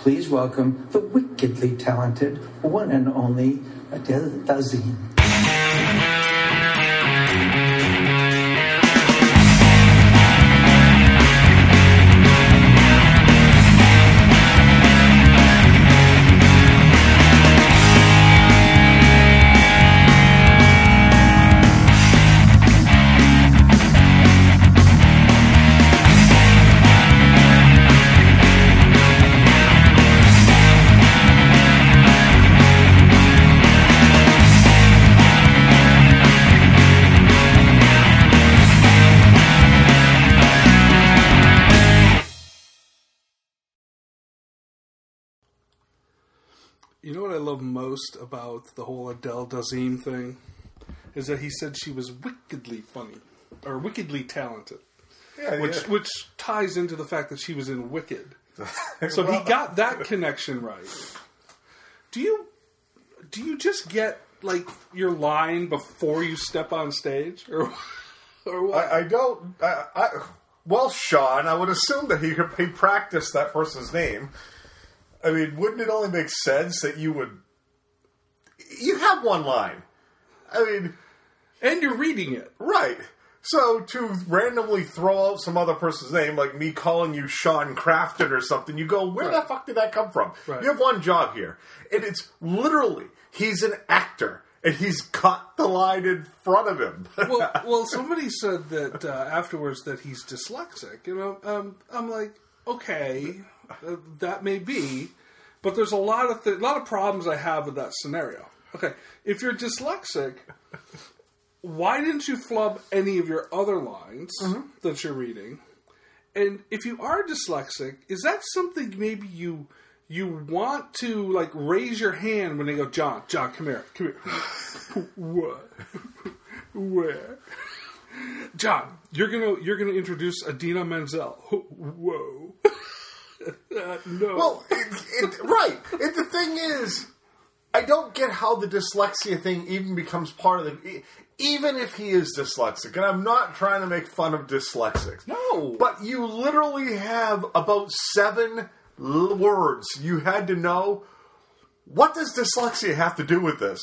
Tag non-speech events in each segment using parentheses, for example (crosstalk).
please welcome the wickedly talented one and only Adele Dazeem. Most about the whole Adele Dazeem thing is that he said she was wickedly funny or wickedly talented, Yeah, which yeah. which ties into the fact that she was in Wicked. (laughs) So he got that connection right. Do you do you just get like your line before you step on stage, or or what? I, I don't. I, I, well, Sean, I would assume that he he practiced that person's name. I mean, wouldn't it only make sense that you would? You have one line. I mean, and you're reading it. right. So to randomly throw out some other person's name, like me calling you Sean Crafton or something, you go, where the fuck did that come from? Right. You have one job here, and it's literally he's an actor, and he's got the line in front of him. (laughs) well, well, somebody said that uh, afterwards that he's dyslexic. You know, um, I'm like, okay, uh, that may be, but there's a lot of th- a lot of problems I have with that scenario. Okay, if you're dyslexic, why didn't you flub any of your other lines that you're reading? And if you are dyslexic, is that something maybe you you want to like raise your hand when they go, John, John, come here, come here. (laughs) what? (laughs) Where? John, you're gonna you're gonna introduce Idina Menzel. (laughs) Whoa. Uh, no. Well, it, it, right. And the thing is, I don't get how the dyslexia thing even becomes part of the. Even if he is dyslexic, and I'm not trying to make fun of dyslexics. No. But you literally have about seven l- words you had to know. What does dyslexia have to do with this?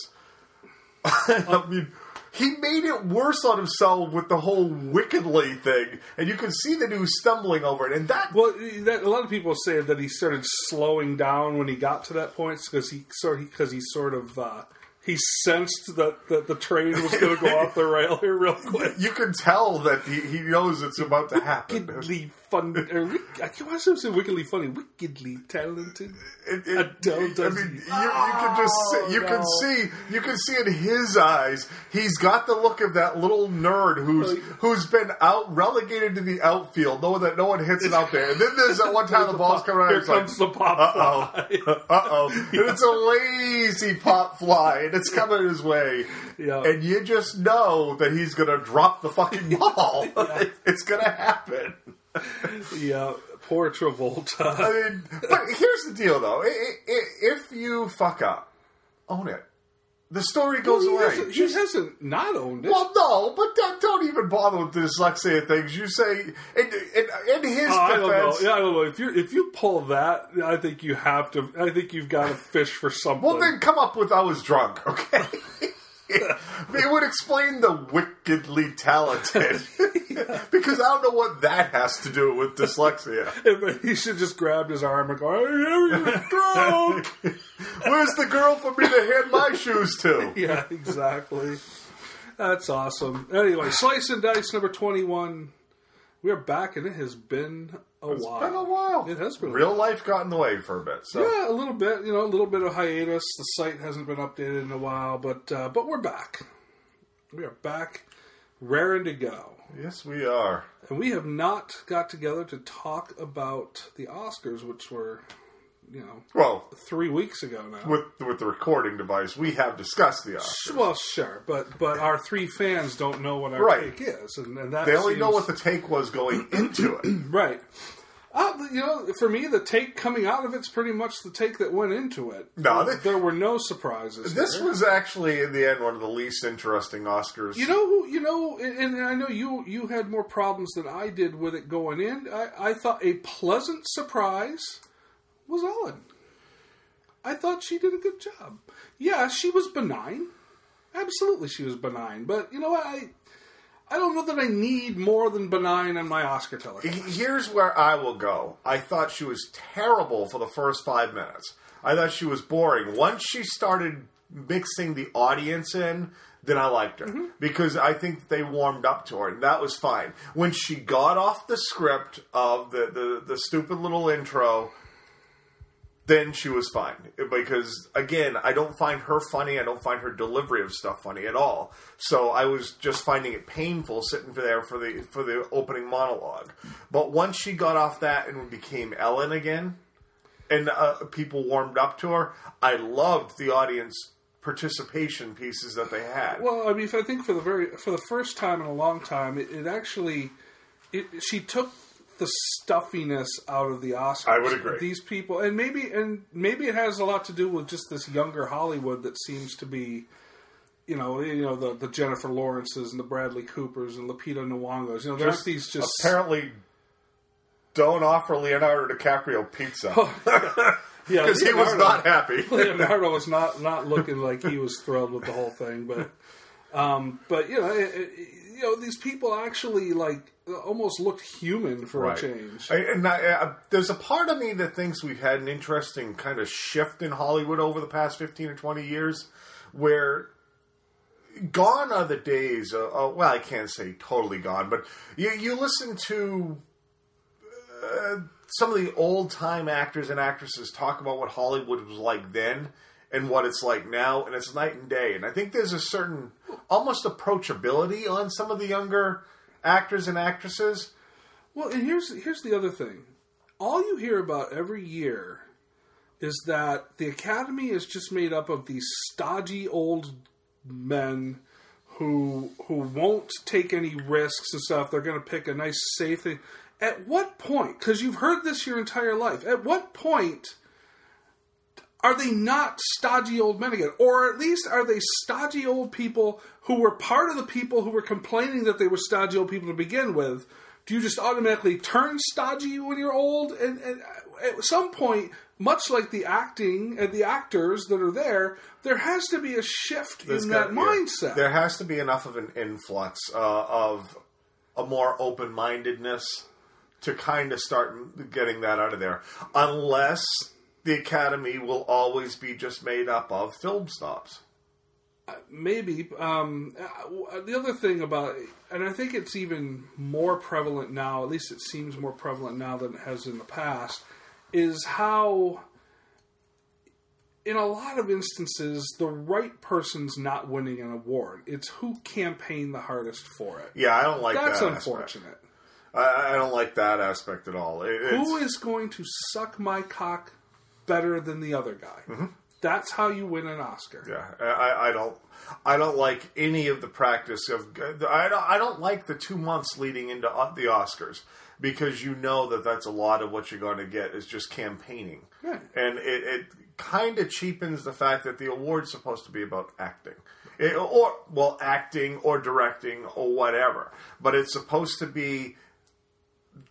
(laughs) I uh, mean, he made it worse on himself with the whole wickedly thing, and you can see that he was stumbling over it. And that Well, that, a lot of people say that he started slowing down when he got to that point because he sort because he sort of uh, he sensed that, that the train was going to go off the rail here real (laughs) quick. you can tell that he, he knows it's about to happen. Wickedly fun, or, wick- I can't want to say wickedly funny, wickedly talented. It- it- Adele I mean, you, you can just see, you can Oh, see you can see in his eyes he's got the look of that little nerd who's who's been out relegated to the outfield, knowing that no one hits it out there. And then there's that one (laughs) time the ball's coming around. Here it's like, comes the pop uh oh, (laughs) uh oh, it's a lazy pop fly, and it's coming his way. Yeah. And you just know that he's gonna drop the fucking (laughs) ball. (laughs) it's gonna happen. Yeah, poor Travolta. I mean, but here's the deal, though. If you fuck up, own it. The story goes he, away. hasn't, he hasn't not owned it. well, no, but don't, don't even bother with the dyslexia things. You say, in, in, in his Oh, I don't know. defense, Yeah, I don't know. If you if you pull that, I think you have to. I think you've got to fish for something. well, then come up with I was drunk, okay? (laughs) it would explain the wickedly talented. (laughs) because I don't know what that has to do with dyslexia. (laughs) If he should just grab his arm and go, "I am (laughs) drunk." Where's the girl for me to hand my shoes to? yeah, exactly. That's awesome. Anyway, slice and dice number twenty-one. We are back, and it has been a It's while. been a while. It has been a Real life got in the way for a bit. So Yeah, a little bit. You know, a little bit of hiatus. The site hasn't been updated in a while, but uh, but we're back. We are back, raring to go, yes, we are. and we have not got together to talk about the Oscars, which were, you know, Well, three weeks ago now. with with the recording device, we have discussed the Oscars. well, sure, but but our three fans don't know what our Right. take is, and, and that They only know what the take was going (clears throat) into it. right. Uh, you know, for me, the take coming out of it's pretty much the take that went into it. No, they- there were no surprises. This was actually, in the end, one of the least interesting Oscars. You know, you know, and, and I know you you had more problems than I did with it going in. I, I thought a pleasant surprise was Ellen. I thought she did a good job. Yeah, she was benign. Absolutely, she was benign. But you know what? I I don't know that I need more than benign on my Oscar telecast. Here's where I will go. I thought she was terrible for the first five minutes. I thought she was boring. Once she started mixing the audience in, then I liked her mm-hmm. because I think they warmed up to her, and that was fine. When she got off the script of the the, the stupid little intro, then she was fine because again, I don't find her funny. I don't find her delivery of stuff funny at all. So I was just finding it painful sitting there for the for the opening monologue. But once she got off that and became Ellen again, and uh, people warmed up to her, I loved the audience participation pieces that they had. Well, I mean, if I think for the very for the first time in a long time, it, it actually it, she took the stuffiness out of the Oscars. I would agree. These people, and maybe and maybe it has a lot to do with just this younger Hollywood that seems to be. You know, you know the, the Jennifer Lawrences and the Bradley Coopers and Lupita Nyong'os. You know, there's Just these just apparently don't offer Leonardo DiCaprio pizza (laughs) yeah, because he was not happy. (laughs) Leonardo was not not looking like he was thrilled with the whole thing, but um, but you know, it, it- you know, these people actually like almost looked human for Right. a change. I, and I, uh, there's a part of me that thinks we've had an interesting kind of shift in Hollywood over the past 15 or 20 years where gone are the days uh, uh, well i can't say totally gone but you, you listen to uh, some of the old time actors and actresses talk about what hollywood was like then and what it's like now and it's night and day and i think there's a certain almost approachability on some of the younger actors and actresses Well, and here's here's the other thing. All you hear about every year is that the Academy is just made up of these stodgy old men who who won't take any risks and stuff. They're going to pick a nice safe thing. At what point? Because you've heard this your entire life. At what point? Are they not stodgy old men again? Or at least are they stodgy old people who were part of the people who were complaining that they were stodgy old people to begin with? Do you just automatically turn stodgy when you're old? And, and at some point, much like the acting and the actors that are there, there has to be a shift There's in that mindset. There has to be enough of an influx uh, of a more open mindedness to kind of start getting that out of there. Unless the Academy will always be just made up of film snobs. Maybe. Um, uh, the other thing about, and I think it's even more prevalent now, at least it seems more prevalent now than it has in the past, is how, in a lot of instances, the right person's not winning an award. It's who campaigned the hardest for it. Yeah, I don't like That's that. aspect. unfortunate. I, I don't like that aspect at all. It- Who is going to suck my cock better than the other guy? Mm-hmm. That's how you win an Oscar. Yeah, I, I don't. I don't like any of the practice of. I don't, I don't like the two months leading into uh, the Oscars because you know that that's a lot of what you're going to get is just campaigning, and it, it kind of cheapens the fact that the award's supposed to be about acting. It- or well, acting or directing or whatever, but it's supposed to be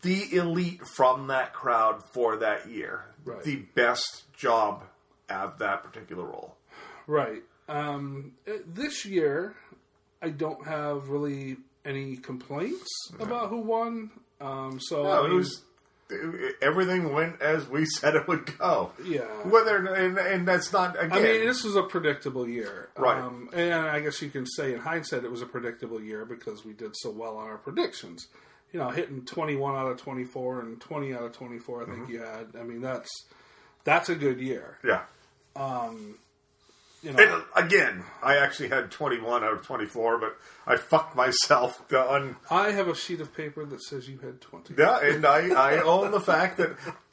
the elite from that crowd for that year, Right. the best job at that particular role. Right. Um, uh, this year, I don't have really any complaints about who won. Um, so No, I it was everything went as we (laughs) said it would go. Yeah. Whether and, and that's not again. I mean, this was a predictable year, Right. Um, and I guess you can say in hindsight it was a predictable year because we did so well on our predictions. You know, hitting twenty-one out of twenty-four and twenty out of twenty-four. I think Mm-hmm. you had. I mean, that's that's a good year. yeah. You know, And again, I actually had 21 out of 24, but I fucked myself (laughs) on. I have a sheet of paper that says you had twenty. Yeah, and I, I own the fact that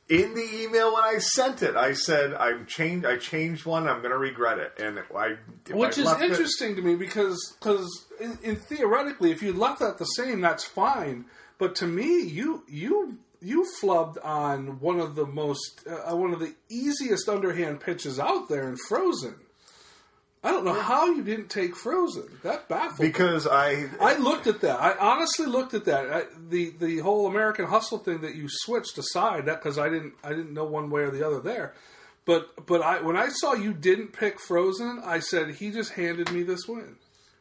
in the email when I sent it, I said I'm changed. I changed one. I'm going to regret it, and I Which I is left it- interesting to me because because in, in theoretically, if you left that the same, that's fine. But to me, you you you flubbed on one of the most uh, one of the easiest underhand pitches out there in Frozen. I don't know how you didn't take Frozen. That baffled me. because I I looked at that. I honestly looked at that. I, the the whole American Hustle thing that you switched aside that because I didn't I didn't know one way or the other there. But but I when I saw you didn't pick Frozen, I said he just handed me this win.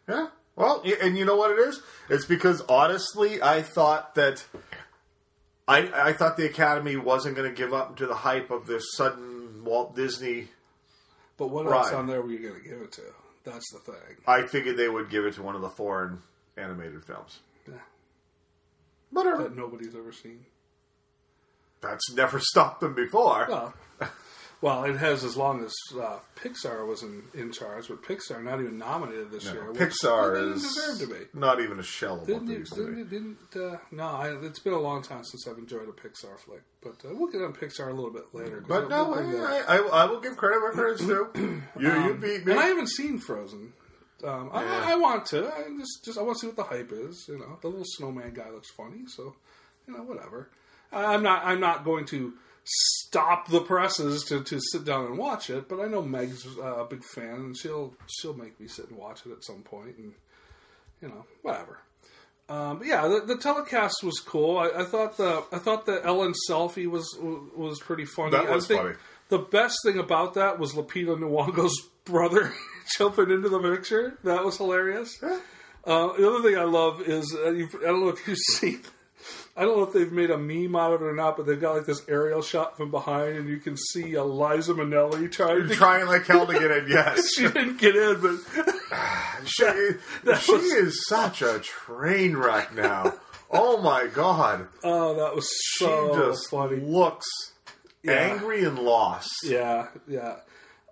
Yeah. Well, and you know what it is? It's because honestly, I thought that I I thought the Academy wasn't going to give up to the hype of this sudden Walt Disney. But what else on there were you going to give it to? That's the thing. I figured they would give it to one of the foreign animated films. Yeah. Whatever. That nobody's ever seen. That's never (laughs) stopped them before. Well, well, it has as long as uh, Pixar was in, in charge, but Pixar not even nominated this year. Pixar didn't is deserve to be. not even a shell of what Didn't they used to didn't, be. didn't uh, no, I, it's been a long time since I've enjoyed a Pixar flick, but uh, we'll get on Pixar a little bit later. But no, we'll bring that I. I, I will give credit where credit's due. (clears throat) You, you beat me. and I haven't seen Frozen. Um, Yeah. I, I want to. I just, just I want to see what the hype is. You know, the little snowman guy looks funny, so you know, whatever. I- I'm not. I'm not going to stop the presses to, to sit down and watch it. But I know Meg's uh, a big fan, and she'll she'll make me sit and watch it at some point, and you know, whatever. Um, but yeah, the, the telecast was cool. I, I thought the I thought the Ellen selfie was was pretty funny. That was I think funny. The best thing about that was Lupita Nyong'o's (laughs) brother (laughs) jumping into the picture. That was hilarious. Uh, the other thing I love is uh, I don't know if you've (laughs) seen. I don't know if they've made a meme out of it or not, but they've got like this aerial shot from behind, and you can see Eliza Minnelli trying to. trying like hell to get in. (laughs) Yes, she didn't get in, but (sighs) she, (laughs) she was- is such a train wreck now. Oh my god, oh, that was she so just funny. looks Yeah. angry and lost. Yeah, yeah.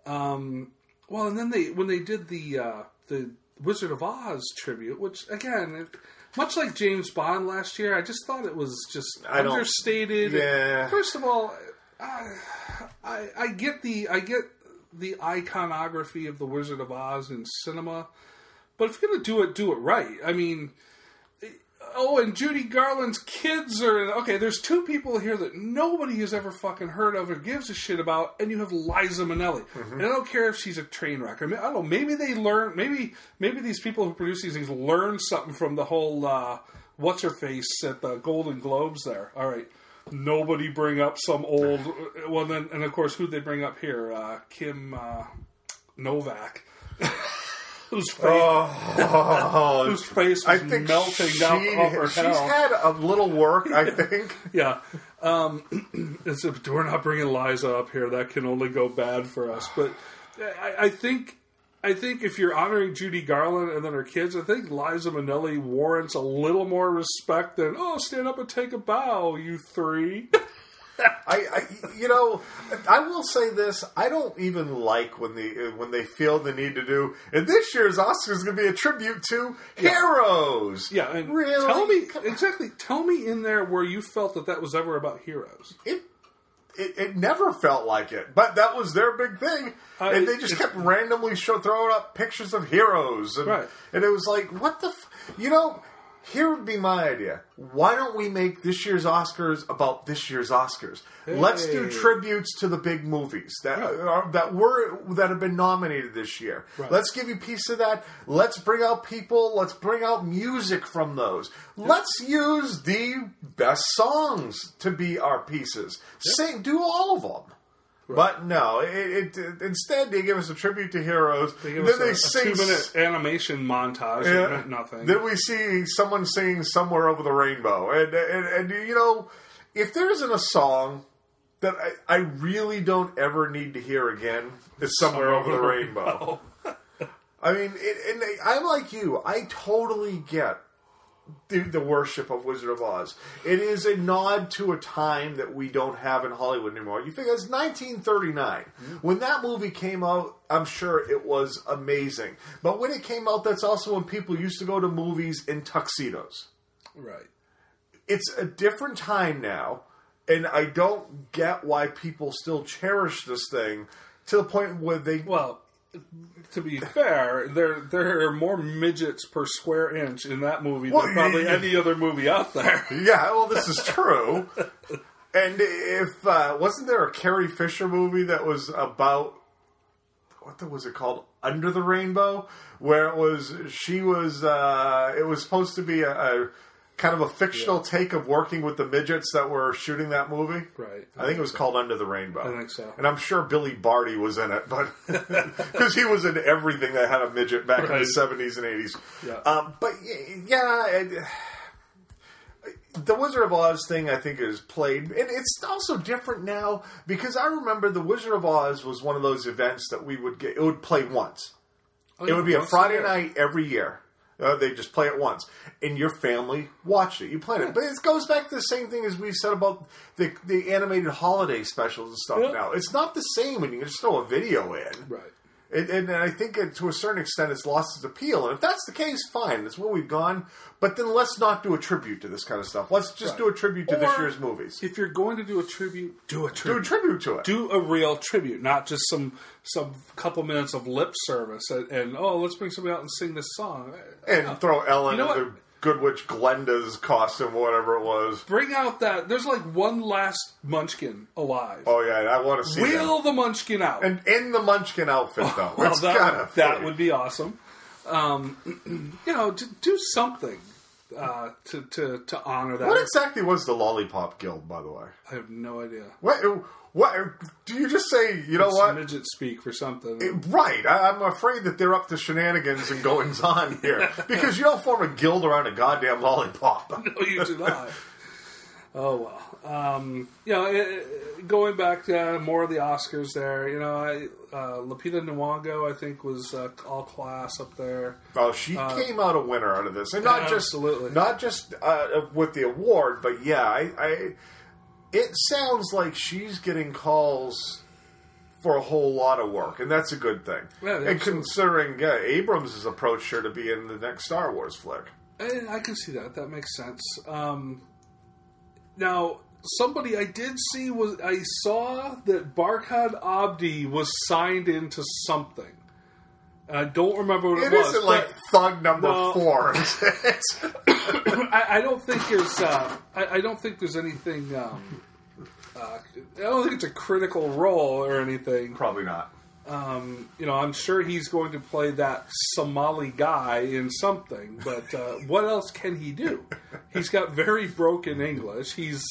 Um, well, and then they when they did the uh, the Wizard of Oz tribute, which again, it, much like James Bond last year, I just thought it was just I understated. Yeah. First of all, I, I I get the I get the iconography of the Wizard of Oz in cinema, but if you're gonna do it, do it right. I mean. Oh, and Judy Garland's kids are okay. There's two people here that nobody has ever fucking heard of or gives a shit about, and you have Liza Minnelli. And I don't care if she's a train wreck. I mean, I don't know. Maybe they learn. Maybe maybe these people who produce these things learn something from the whole uh, what's her face at the Golden Globes. There. All right. Nobody bring up some old. Well, then, and of course, who'd they bring up here? Uh, Kim uh, Novak. (laughs) Whose face, Oh, (laughs) whose face I was think melting she, down off her she's hell. had a little work. I (laughs) think. Yeah. Um, (clears throat) it's a, we're not bringing Liza up here. That can only go bad for us. But I, I think. I think if you're honoring Judy Garland and then her kids, I think Liza Minnelli warrants a little more respect than "Oh, stand up and take a bow, you three. (laughs) I, I, you know, I will say this: I don't even like when the when they feel the need to do. And this year's Oscar is going to be a tribute to heroes. Yeah, and really. tell me exactly. Tell me in there where you felt that that was ever about heroes. it, it, it never felt like it, but that was their big thing, Uh, and they just it- kept randomly show, throwing up pictures of heroes, and, Right. and it was like, what the, f-? you know. Here would be my idea. Why don't we make this year's Oscars about this year's Oscars? Let's do tributes to the big movies that Right. are, that were that have been nominated this year. Right. Let's give you a piece of that. Let's bring out people. Let's bring out music from those. Let's use the best songs to be our pieces. Sing, do all of them. But no, it, it, instead they give us a tribute to heroes. They give then us they a, a sing. two-minute animation montage Yeah. that meant nothing. Then we see someone singing "Somewhere Over the Rainbow," and and, and you know, if there isn't a song that I, I really don't ever need to hear again, it's "Somewhere, Over the Rainbow." (laughs) I mean, it, and I'm like you. I totally get the, the worship of Wizard of Oz. It is a nod to a time that we don't have in Hollywood anymore. You think it's 1939 mm-hmm. when that movie came out. I'm sure it was amazing, but when it came out, that's also when people used to go to movies in tuxedos. right. It's a different time now, and I don't get why people still cherish this thing to the point where they Well, to be fair, there there are more midgets per square inch in that movie Well, than probably yeah. any other movie out there. (laughs) Yeah, well, this is true. and if uh, wasn't there a Carrie Fisher movie that was about what the, was it called? Under the Rainbow, where it was she was uh, it was supposed to be a, a kind of a fictional take of working with the midgets that were shooting that movie. Right. I think it was called Under the Rainbow. I think so. And I'm sure Billy Barty was in it, but (laughs) because he was in everything that had a midget back in the 70s and 80s. Yeah. Um, but yeah, it- the Wizard of Oz thing I think is played, and it's also different now because I remember the Wizard of Oz was one of those events that we would get. It would play once. Oh, It would be a Friday night every year. Uh, they just play it once, and your family watched it. You played it, but it goes back to the same thing as we said about the the animated holiday specials and stuff. Yeah. Now it's not the same when you can just throw a video in. Right. And, and I think to a certain extent it's lost its appeal. And if that's the case, fine. That's where we've gone. But then let's not do a tribute to this kind of stuff. Let's just Right. do a tribute to this year's movies. If you're going to do a tribute, do a tribute. Do a tribute. to it. do a real tribute, not just some some couple minutes of lip service and, and oh, let's bring somebody out and sing this song. and throw Ellen You know Good Witch Glenda's costume, whatever it was. Bring out that. There's like one last Munchkin alive. Oh yeah, I want to see Wheel that. the Munchkin out. And in the Munchkin outfit (laughs) though, well, it's that, kind of that would be awesome. Um, (clears throat) you know, to do something uh, to, to to honor that. What exactly was the Lollipop Guild, by the way? I have no idea. What? What? Do you just say? You know It's what? midget speak for something. Right. I, I'm afraid that they're up to shenanigans and goings on here (laughs) because you don't form a guild around a goddamn lollipop. (laughs) no, you do not. Oh well. Um, you know, it, it- going back to uh, more of the Oscars there. You know, I, uh, Lupita Nyong'o I think was uh, all class up there. Oh, she came out a winner out of this, and not just Absolutely. not just uh, with the award, but yeah, I, I. It sounds like she's getting calls for a whole lot of work, and that's a good thing. Yeah, and absolutely. considering yeah, Abrams has approached her to be in the next Star Wars flick. And I can see that. That makes sense. Um, now, somebody I did see was I saw that Barkhad Abdi was signed into something. And I don't remember what it, It was. isn't like thug number No. four. It's- (coughs) (coughs) I, I don't think there's. Uh, I, I don't think there's anything. Um, uh, I don't think it's a critical role or anything. Probably not. Um, you know, I'm sure he's going to play that Somali guy in something, but uh, what else can he do? He's got very broken English. He's.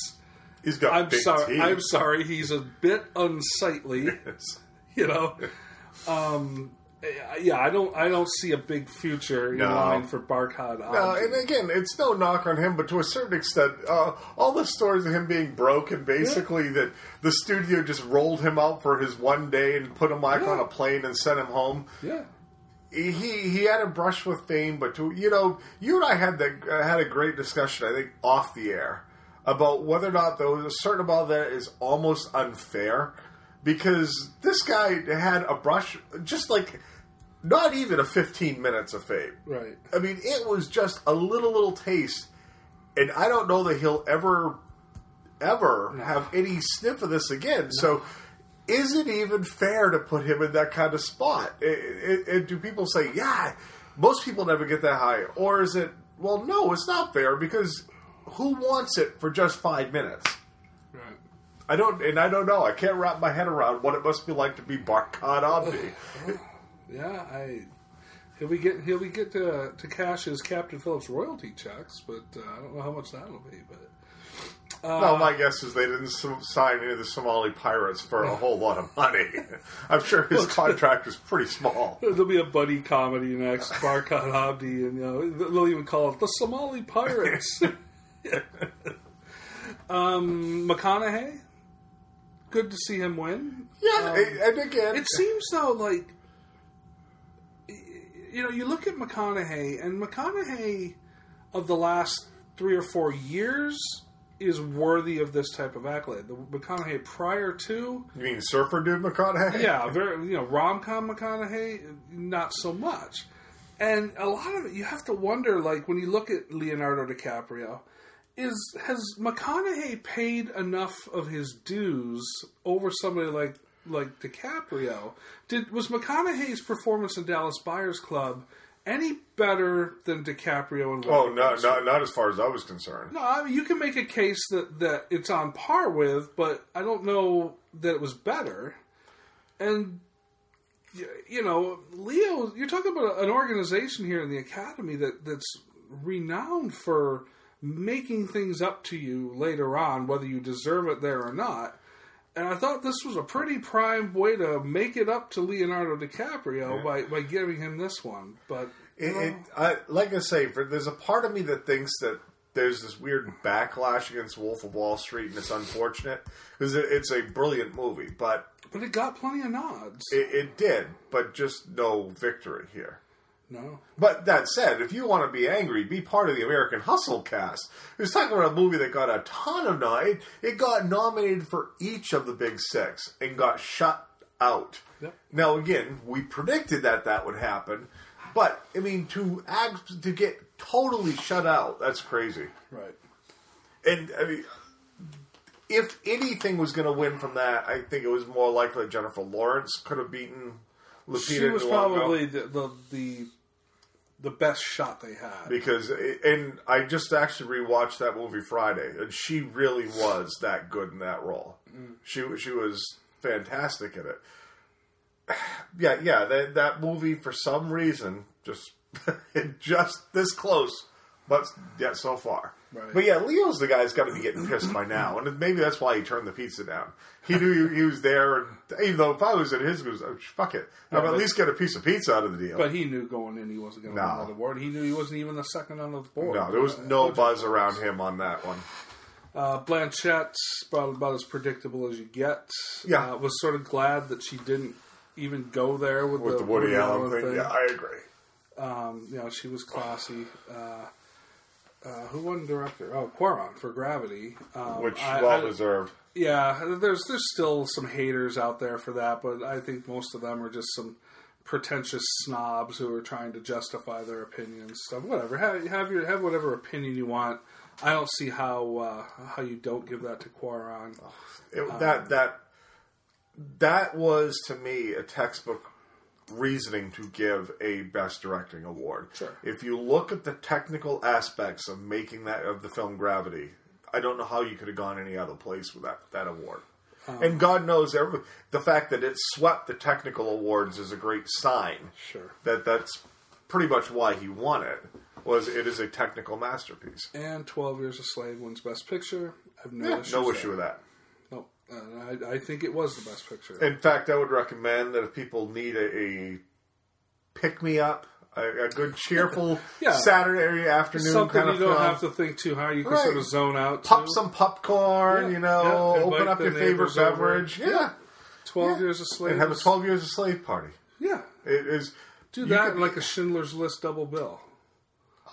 He's got I'm big sorry. teeth. I'm sorry. He's a bit unsightly. (laughs) Yes. You know. (laughs) Um, yeah, I don't. I don't see a big future in No. line for Barkhad. No, and again, it's no knock on him, but to a certain extent, uh, all the stories of him being broke and basically that the studio just rolled him out for his one day and put him like Yeah. on a plane and sent him home. yeah. He he had a brush with fame, but to you know, you and I had that uh, had a great discussion. I think off the air about whether or not was a certain amount of that is almost unfair because this guy had a brush, just like not even a fifteen minutes of fame. Right. I mean, it was just a little little taste, and I don't know that he'll ever, ever have any sniff of this again. So, is it even fair to put him in that kind of spot? I- do people say, yeah, most people never get that high, or is it? Well, no, it's not fair because who wants it for just five minutes? Right. I don't, and I don't know. I can't wrap my head around what it must be like to be Barkhad Abdi. (laughs) Yeah, I he'll be get he'll be get to to cash his Captain Phillips royalty checks, but uh, I don't know how much that'll be. But no, my guess is they didn't sign any of the Somali pirates for a whole lot of money. (laughs) I'm sure his (laughs) contract was pretty small. (laughs) there'll be a buddy comedy next, Barkhad Abdi, and you know they'll even call it the Somali Pirates. um, McConaughey, good to see him win. Yeah, and again, It seems though like you know you look at McConaughey and McConaughey of the last three or four years is worthy of this type of accolade. The McConaughey prior to you mean Surfer Dude McConaughey? (laughs) yeah, very you know rom com McConaughey not so much. And a lot of it you have to wonder like when you look at Leonardo DiCaprio is has McConaughey paid enough of his dues over somebody like like DiCaprio? Did was McConaughey's performance in Dallas Buyers Club any better than DiCaprio in Oh no, of Wall Street? not not as far as I was concerned. No, I mean you can make a case that that it's on par with, but I don't know that it was better. And you know, Leo, you're talking about an organization here in the academy that that's renowned for making things up to you later on, whether you deserve it there or not. And I thought this was a pretty prime way to make it up to Leonardo DiCaprio by, by giving him this one. But It, it, I, like I say, for, there's a part of me that thinks that there's this weird backlash against Wolf of Wall Street, and it's unfortunate because it, it's a brilliant movie, but but it got plenty of nods. it, it did, but just no victory here. No. But that said, if you want to be angry, be part of the American Hustle cast. Who's talking about a movie that got a ton of nom- it, it got nominated for each of the big six and got shut out. Yep. Now again, we predicted that that would happen, but I mean to act to get totally shut out, that's crazy. Right. And I mean, if anything was going to win from that, I think it was more likely Jennifer Lawrence could have beaten Lupita She was Nyong'o. probably the, the the the best shot they had. because and I just actually rewatched that movie Friday, and she really was that good in that role. Mm-hmm. She she was fantastic in it. (sighs) Yeah, yeah, that that movie for some reason just (laughs) just this close, but yet so far. Right. But yeah, Leo's the guy's got to be getting pissed by now, and maybe that's why he turned the pizza down. He knew he, he was there, and even though if I was at his, goes, oh, fuck it, I'll at least get a piece of pizza out of the deal. But he knew going in he wasn't going to No. win that award. He knew he wasn't even the second on the board. no, there was Uh, no buzz around him on that one. Uh, Blanchett's about, about as predictable as you get. Yeah. uh, was sort of glad that she didn't even go there with, with the Woody Allen thing. thing. Yeah, I agree. Um, you know, she was classy. Uh, uh, who won director? Oh, Cuarón for Gravity. Um, Which I- well I- deserved. Yeah, there's there's still some haters out there for that, but I think most of them are just some pretentious snobs who are trying to justify their opinions. So whatever, have, have your have whatever opinion you want. I don't see how uh, how you don't give that to Cuarón. It, that that that was to me a textbook reasoning to give a best directing award. Sure. If you look at the technical aspects of making that of the film Gravity, I don't know how you could have gone any other place with that that award. Um, and God knows every, the fact that it swept the technical awards is a great sign. Sure. That that's pretty much why he won it. Was it is a technical masterpiece. And Twelve Years a Slave wins Best Picture. I have no Yeah, no there. issue with that. I, I think it was the Best Picture. In fact, I would recommend that if people need a, a pick me up, a, a good cheerful (laughs) Yeah. Saturday afternoon Something kind you of don't film, have to think too hard. You can Right. sort of zone out. pop to. some popcorn, Yeah. you know, Yeah, open up your favorite beverage, Yeah. yeah, Twelve Yeah. Years a Slave. and have a twelve years a slave party. Yeah, It is do that in like a Schindler's List double bill.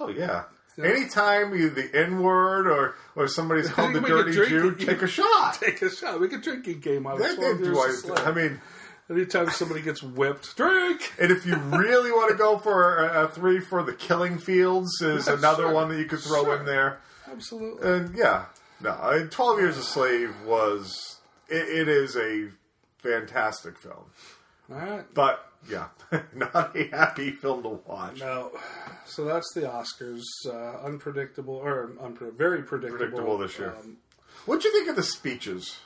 Oh yeah. Anytime you the N word or or somebody's (laughs) called the dirty Jew, it, take a shot. (laughs) Take a shot. Make a drinking game out of That- Twelve that- Years do a I, mean, Anytime somebody gets whipped, drink. (laughs) and if you really want to go for a, a three for the Killing Fields, is another sure. one that you could throw Sure. in there. Absolutely. And yeah, no, I mean, Twelve Years a Slave was it, it is a fantastic film, All right. but yeah, (laughs) not a happy film to watch. No. So that's the Oscars. Uh, unpredictable, or unpre- very predictable. Predictable this year. Um, What'd you think of the speeches?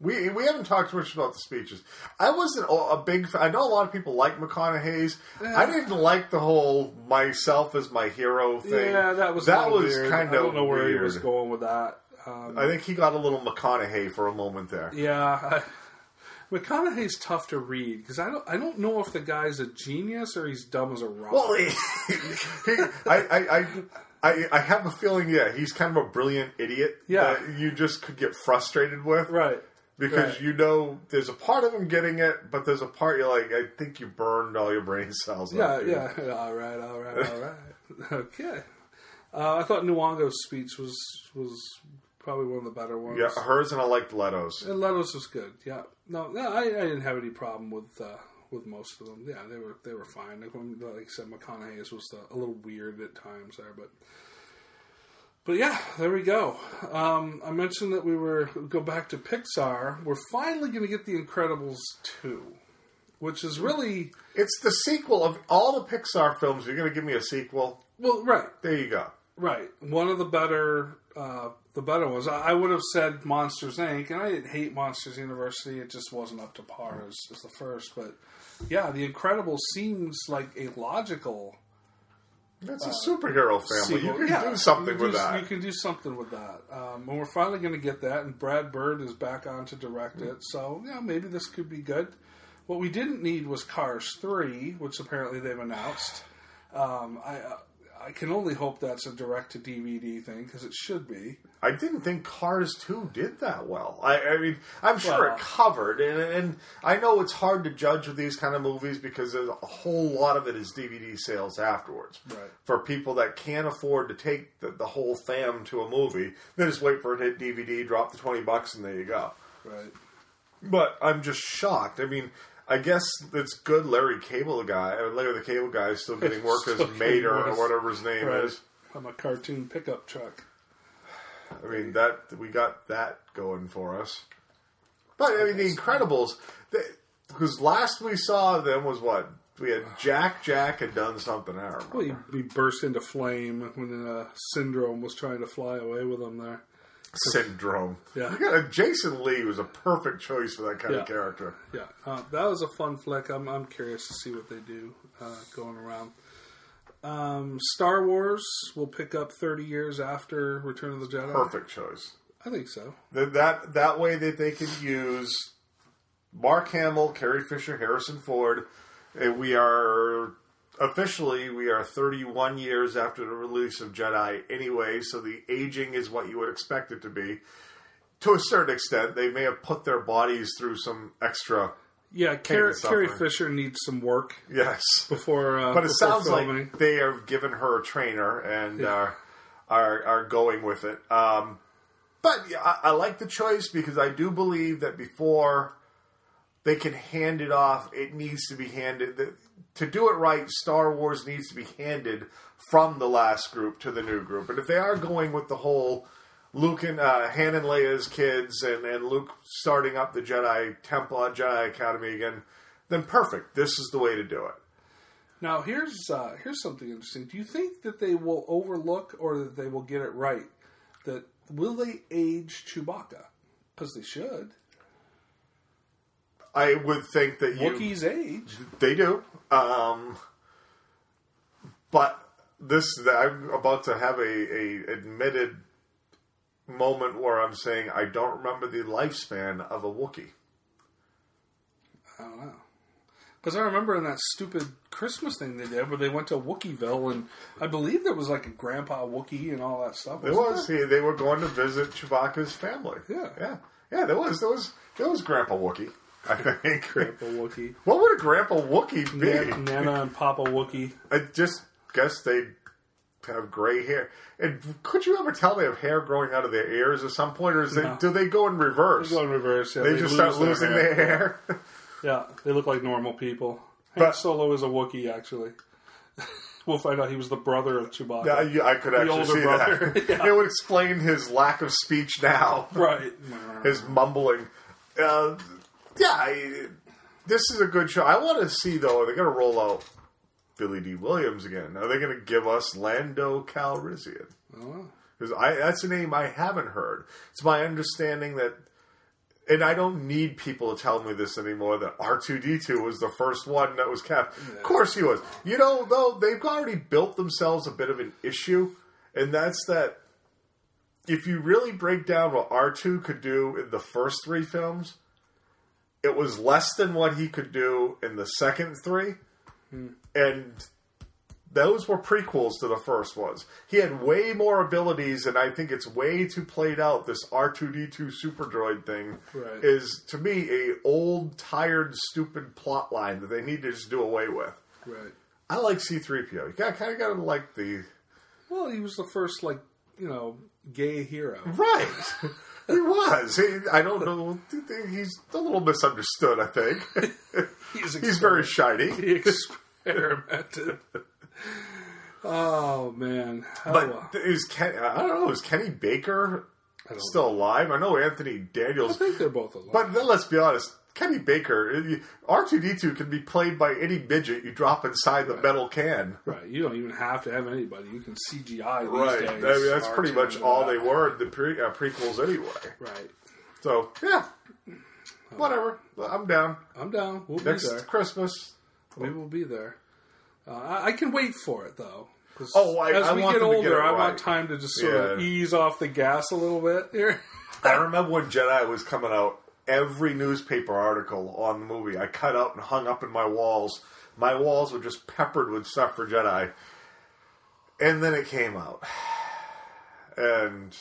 We we haven't talked much about the speeches. I wasn't a big. fan. I know a lot of people like McConaughey's. I didn't like the whole myself as my hero thing. yeah, that was that was weird. kind of. I don't know where weird. he was going with that. Um, I think he got a little McConaughey for a moment there. yeah, I, McConaughey's tough to read because I don't. I don't know if the guy's a genius or he's dumb as a rock. Well, he, (laughs) he, I, I, I, I, I have a feeling, yeah, he's kind of a brilliant idiot Yeah. that you just could get frustrated with. right. Because Right. you know there's a part of him getting it, but there's a part you're like, I think you burned all your brain cells. Yeah, yeah. (laughs) All right, all right, all right. (laughs) okay. Uh, I thought Nyong'o's speech was was probably one of the better ones. Yeah, hers and I liked Leto's. And Leto's was good. Yeah. No, no, I, I didn't have any problem with uh, with most of them. Yeah, they were they were fine. Like, when- like I said, McConaughey's was uh, a little weird at times there, but but yeah, there we go. Um, I mentioned that we were go back to Pixar. We're finally going to get The Incredibles two, which is really It's the sequel of all the Pixar films. You're going to give me a sequel? well, right, There you go. right. One of the better uh, the better ones. I, would have said Monsters Inc. and I didn't hate Monsters University. It just wasn't up to par as, as the first. But yeah, The Incredibles seems like a logical That's a superhero family. You can Yeah, do something can with do- that. You can do something with that. Um, and we're finally going to get that. And Brad Bird is back on to direct it. So yeah, maybe this could be good. What we didn't need was Cars Three, which apparently they've announced. Um, I uh, I can only hope that's a direct to DVD thing because it should be. I didn't think Cars 2 did that well. I, I mean, I'm sure Well- it covered, and, and I know it's hard to judge with these kind of movies because there's a whole lot of it is DVD sales afterwards. Right. For people that can't afford to take the, the whole fam to a movie, they just wait for it to hit DVD, drop the 20 bucks, and there you go. Right. But I'm just shocked. I mean, I guess it's good Larry Cable guy, Larry the Cable guy is still getting work as (laughs) Mater or whatever his name Right. is. I'm a cartoon pickup truck. I mean that we got that going for us. But I mean, the Incredibles, they, because last we saw them was what we had. (sighs) Jack Jack had done something. I don't Well, remember. he, he burst into flame when uh, Syndrome was trying to fly away with him there. Syndrome. Yeah. Jason Lee was a perfect choice for that kind Yeah. of character. Yeah, uh, that was a fun flick. I'm, I'm curious to see what they do uh, going around. Um, Star Wars will pick up 30 years after Return of the Jedi. Perfect choice. I think so. That that that way that they can use Mark Hamill, Carrie Fisher, Harrison Ford. And we are officially we are 31 years after the release of Jedi anyway, so the aging is what you would expect it to be. To a certain extent, they may have put their bodies through some extra. Yeah, Car- Carrie. Fisher needs some work Yes, before. Uh, but it before sounds filming. like they have given her a trainer and are, are are going with it. Um, but yeah, I, I like the choice because I do believe that before they can hand it off, it needs to be handed. To do it right, Star Wars needs to be handed from the last group to the new group. And if they are going with the whole Luke and uh, Han and Leia's kids, and, and Luke starting up the Jedi Temple, uh, Jedi Academy again, then perfect. This is the way to do it. Now here's uh, here's something interesting. Do you think that they will overlook or that they will get it right? That will they age Chewbacca? Because they should. I would think that you Wookiees age. they do. Um, but this I'm about to have a, a admitted moment where I'm saying I don't remember the lifespan of a Wookiee. I don't know. Because I remember in that stupid Christmas thing they did where they went to Wookieeville and I believe there was like a grandpa Wookiee and all that stuff. There wasn't there? he, they were going to visit Chewbacca's family. Yeah. yeah, yeah. There was there was there was Grandpa Wookiee. I think. Grandpa Wookiee. What would a Grandpa Wookiee be? Nan- Nana and Papa Wookiee. I just guess they have gray hair. And could you ever tell they have hair growing out of their ears at some point, or is they, do they go in reverse? They Go in reverse. Yeah, they, just start lose losing their hair. (laughs) Yeah, they look like normal people. Han But- Solo is a Wookiee, actually. (laughs) we'll find out he was the brother of Chewbacca. Yeah, you- I could actually older see brother. that. Yeah. (laughs) It would explain his lack of speech now, Right. his mumbling. Uh, yeah, I, this is a good show. I want to see though. Are They're going to roll out Billy Dee Williams again. Are they going to give us Lando Calrissian? Because I that's a name I haven't heard. It's my understanding that, and I don't need people to tell me this anymore. That R two D two was the first one that was kept. Of course he was. You know, though they've already built themselves a bit of an issue, and that's that. If you really break down what R two could do in the first three films, it was less than what he could do in the second three, and those were prequels to the first ones. He had way more abilities, and I think it's way too played out. This R two D two super droid thing Right. is to me a old, tired, stupid plot line that they need to just do away with. right. I like C three PO. You got kind of got to like the Well, he was the first, like, you know, gay hero. right. (laughs) he was. He, I don't know. He's a little misunderstood. I think (laughs) He's, he's very shiny. He experimented. oh, man. Oh. But uh, is Ken? I don't know. Is Kenny Baker still alive? I know Anthony Daniels I think they're both alive. But let's be honest, Kenny Baker, R two D two can be played by any midget you drop inside the metal can. Right. You don't even have to have anybody. You can CGI these Right. days. I mean, that's pretty R2 much all they were in the pre- uh, prequels anyway. Right. So yeah, whatever. I'm down. I'm down. We'll Next be there. Christmas. We will be there. Uh, I, I can wait for it though. Oh, I- as I we get older, get it I want time to just sort of ease off the gas a little bit here. I remember when Jedi was coming out. Every newspaper article on the movie I cut out and hung up in my walls. My walls were just peppered with Jedi. And then it came out, and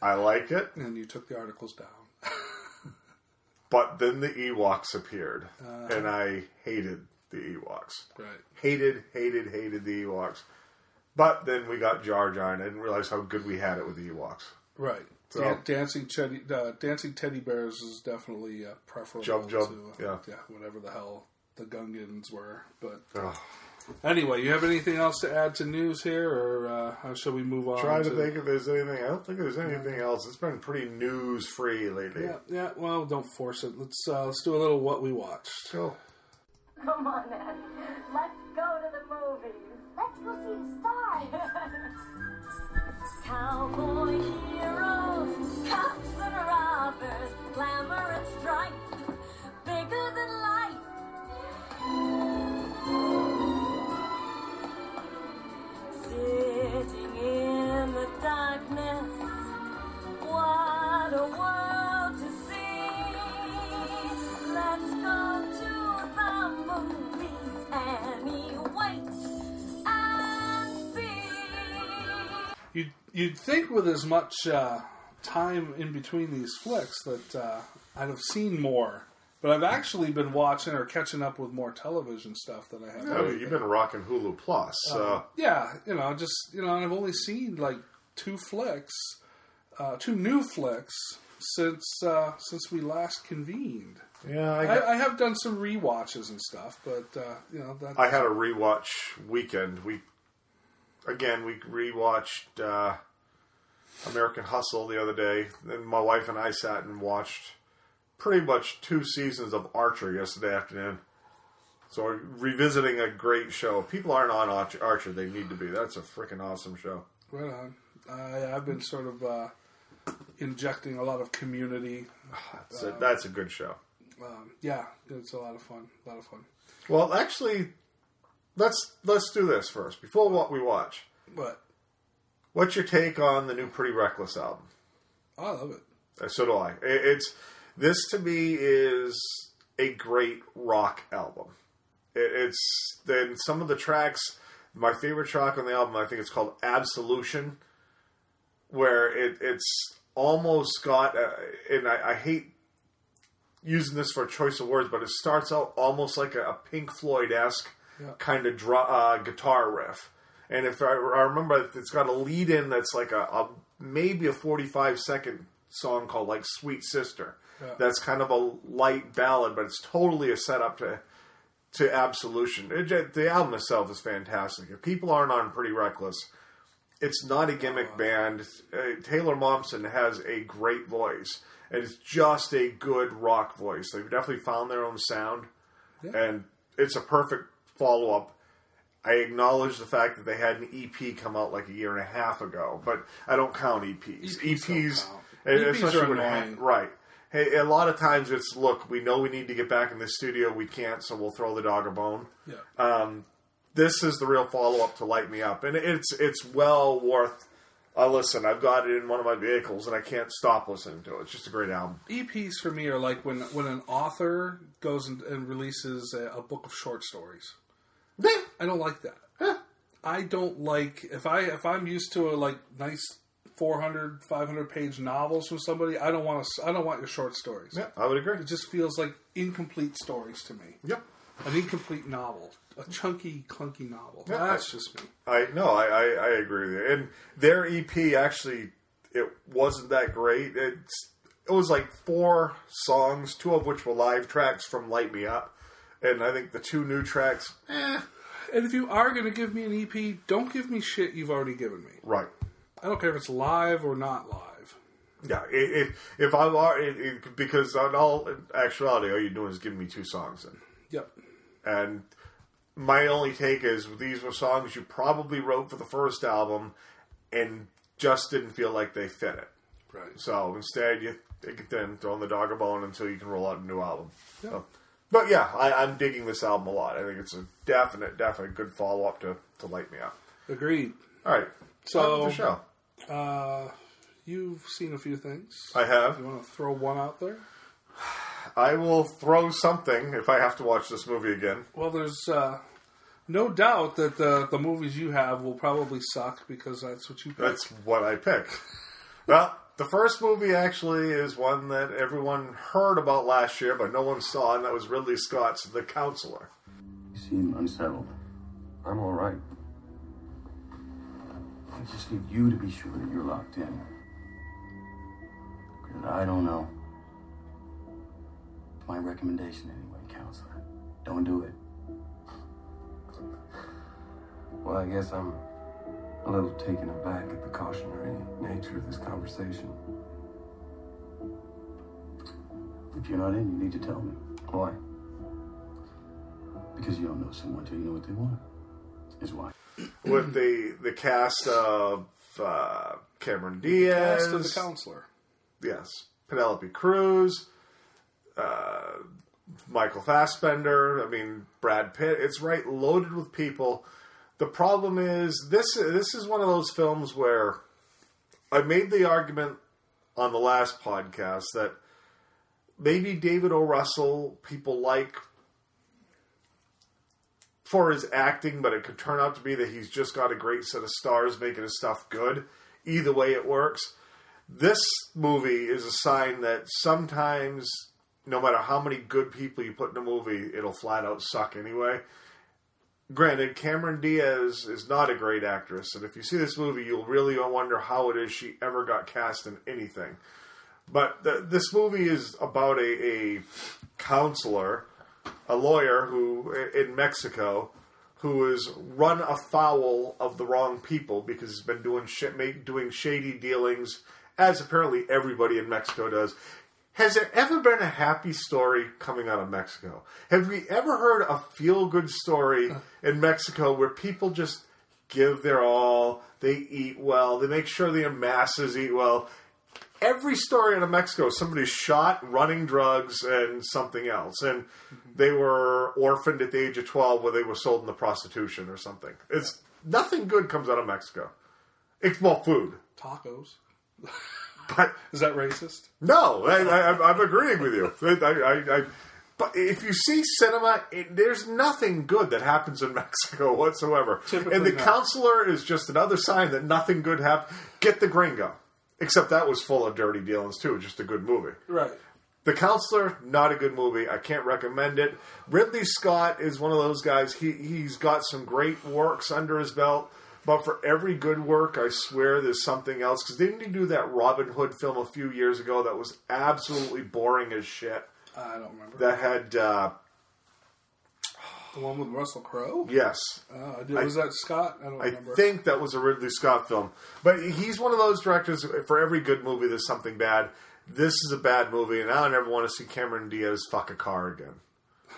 I like it. and you took the articles down. But then the Ewoks appeared, uh. and I hated the Ewoks. Right. Hated, hated, hated the Ewoks. But then we got Jar Jar and I didn't realize how good we had it with the Ewoks. Right. So- Dan- dancing teddy, uh, dancing teddy bears is definitely uh, preferable Jub Jub, to uh, yeah. whatever the hell the Gungans were. But Ugh. anyway, you have anything else to add to news here, or uh, how shall we move on? Trying to think if there's anything. I don't think there's anything else. It's been pretty news free lately. Yeah, yeah. Well, don't force it. Let's uh, let's do a little what we watched. So, Come on, Ed. Let's go to the movies. Let's go see the stars. (laughs) Cowboy You'd think with as much uh, time in between these flicks that uh, I'd have seen more, but I've actually been watching or catching up with more television stuff than I have. I mean, you've been rocking Hulu Plus. Uh, Yeah, you know, just you know, I've only seen like two flicks, uh, two new flicks since uh, since we last convened. yeah, I, I, I have done some rewatches and stuff, but uh, you know, that, I had a rewatch weekend. We again we rewatched uh, American Hustle the other day. Then my wife and I sat and watched pretty much two seasons of Archer yesterday afternoon. So we're revisiting a great show. If people aren't on Archer, Archer, they need to be. That's a freaking awesome show. right on. I, I've been sort of uh, injecting a lot of community. That's, a, that's a good show. Um, yeah, it's a lot of fun. A lot of fun. Well, actually, let's let's do this first before what we watch. But What's your take on the new Pretty Reckless album? I love it. Uh, So do I. It- It's this to me is a great rock album. It, it's then some of the tracks. My favorite track on the album, I think it's called Absolution, where it, it's almost got. Uh, and I, I hate using this for a choice of words, but it starts out almost like a, a Pink Floyd esque Yeah. kind of dra- uh, guitar riff. And if I, I remember, it's got a lead in that's like a, a maybe a forty-five second song called like "Sweet Sister." Yeah. That's kind of a light ballad, but it's totally a setup to to Absolution. It, the album itself is fantastic. If people aren't on Pretty Reckless, it's not a gimmick band. Uh, Taylor Momsen has a great voice, and it's just a good rock voice. They've definitely found their own sound, and it's a perfect follow up. I acknowledge the fact that they had an EP come out like a year and a half ago, but I don't count EPs. EPs EPs. EPs especially are when- annoying. right? Hey, a lot of times it's look, we know we need to get back in the studio, we can't, so we'll throw the dog a bone Yeah. um, this is the real follow up to Light Me Up, and it's it's well worth a listen. I've got it in one of my vehicles, and I can't stop listening to it. It's just a great album. EPs for me are like when when an author goes and, and releases a, a book of short stories. I don't like that. I don't like if I if I'm used to a like nice 400 500 page novels from somebody, I don't want to I don't want your short stories. Yeah, I would agree. It just feels like incomplete stories to me. Yep. An incomplete novel, a chunky clunky novel. Yeah, That's I- just me. I no, I, I, I agree with you. And their EP actually, it wasn't that great. It's it was like four songs, two of which were live tracks from Light Me Up, and I think the two new tracks, eh, And if you are going to give me an EP, don't give me shit you've already given me. right. I don't care if it's live or not live. Yeah, if if I are it, it, because on all actuality, all you're doing is giving me two songs, in. Yep. and my only take is these were songs you probably wrote for the first album, and just didn't feel like they fit it. Right. So instead, you then throw in the dog a bone until you can roll out a new album. Yeah. So- but yeah, I, I'm digging this album a lot. I think it's a definite, definite good follow up to to Light Me Up. Agreed. All right, So- the show. Uh, you've seen a few things. I have. You want to throw one out there? I will throw something if I have to watch this movie again. Well, there's uh, no doubt that the the movies you have will probably suck because that's what you pick. That's what I pick. Well, the first movie actually is one that everyone heard about last year, but no one saw, and that was Ridley Scott's The Counselor. You seem unsettled. I'm all right. I just need you to be sure that you're locked in. Because I don't know. My recommendation, anyway, counselor. Don't do it. Well, I guess I'm a little taken aback at the cautionary nature of this conversation. If you're not in, you need to tell me. Why? Because you don't know someone till you know what they want. Is why. (clears throat) With the the cast of uh, Cameron Diaz, Cast of the counselor. yes, Penelope Cruz, uh, Michael Fassbender. I mean, Brad Pitt. It's right loaded with people. The problem is this. This is one of those films where I made the argument on the last podcast that maybe David O. Russell people like for his acting, but it could turn out to be that he's just got a great set of stars making his stuff good. Either way, it works. This movie is a sign that sometimes, no matter how many good people you put in a movie, it'll flat out suck anyway. Granted, Cameron Diaz is not a great actress, and if you see this movie, you'll really wonder how it is she ever got cast in anything. But the, this movie is about a, a counselor, a lawyer who in Mexico who is run afoul of the wrong people because he's been doing shit, make, doing shady dealings, as apparently everybody in Mexico does. Has there ever been a happy story coming out of Mexico? Have we ever heard a feel good story uh. in Mexico where people just give their all, they eat well, they make sure their masses eat well? Every story out of Mexico, somebody's shot, running drugs, and something else. And mm-hmm. they were orphaned at the age of 12 where they were sold into prostitution or something. It's Nothing good comes out of Mexico. It's well, food. Tacos. (laughs) But Is that racist? no, I, I, I'm agreeing with you. I, I, I, but if you see cinema, it, there's nothing good that happens in (laughs) Mexico whatsoever. Typically and the not. counselor is just another sign that nothing good happened. Get the Gringo. Except that was full of dirty dealings too. Just a good movie. Right. The Counselor, not a good movie. I can't recommend it. Ridley Scott is one of those guys. He he's got some great works under his belt, but for every good work, I swear there's something else. Because didn't he do that Robin Hood film a few years ago that was absolutely boring as shit? I don't remember. That had uh, the one with Russell Crowe? yes, Uh, was that Scott? I don't I remember. I think that was a Ridley Scott film. But he's one of those directors. For every good movie, there's something bad. This is a bad movie, and I don't ever want to see Cameron Diaz fuck a car again.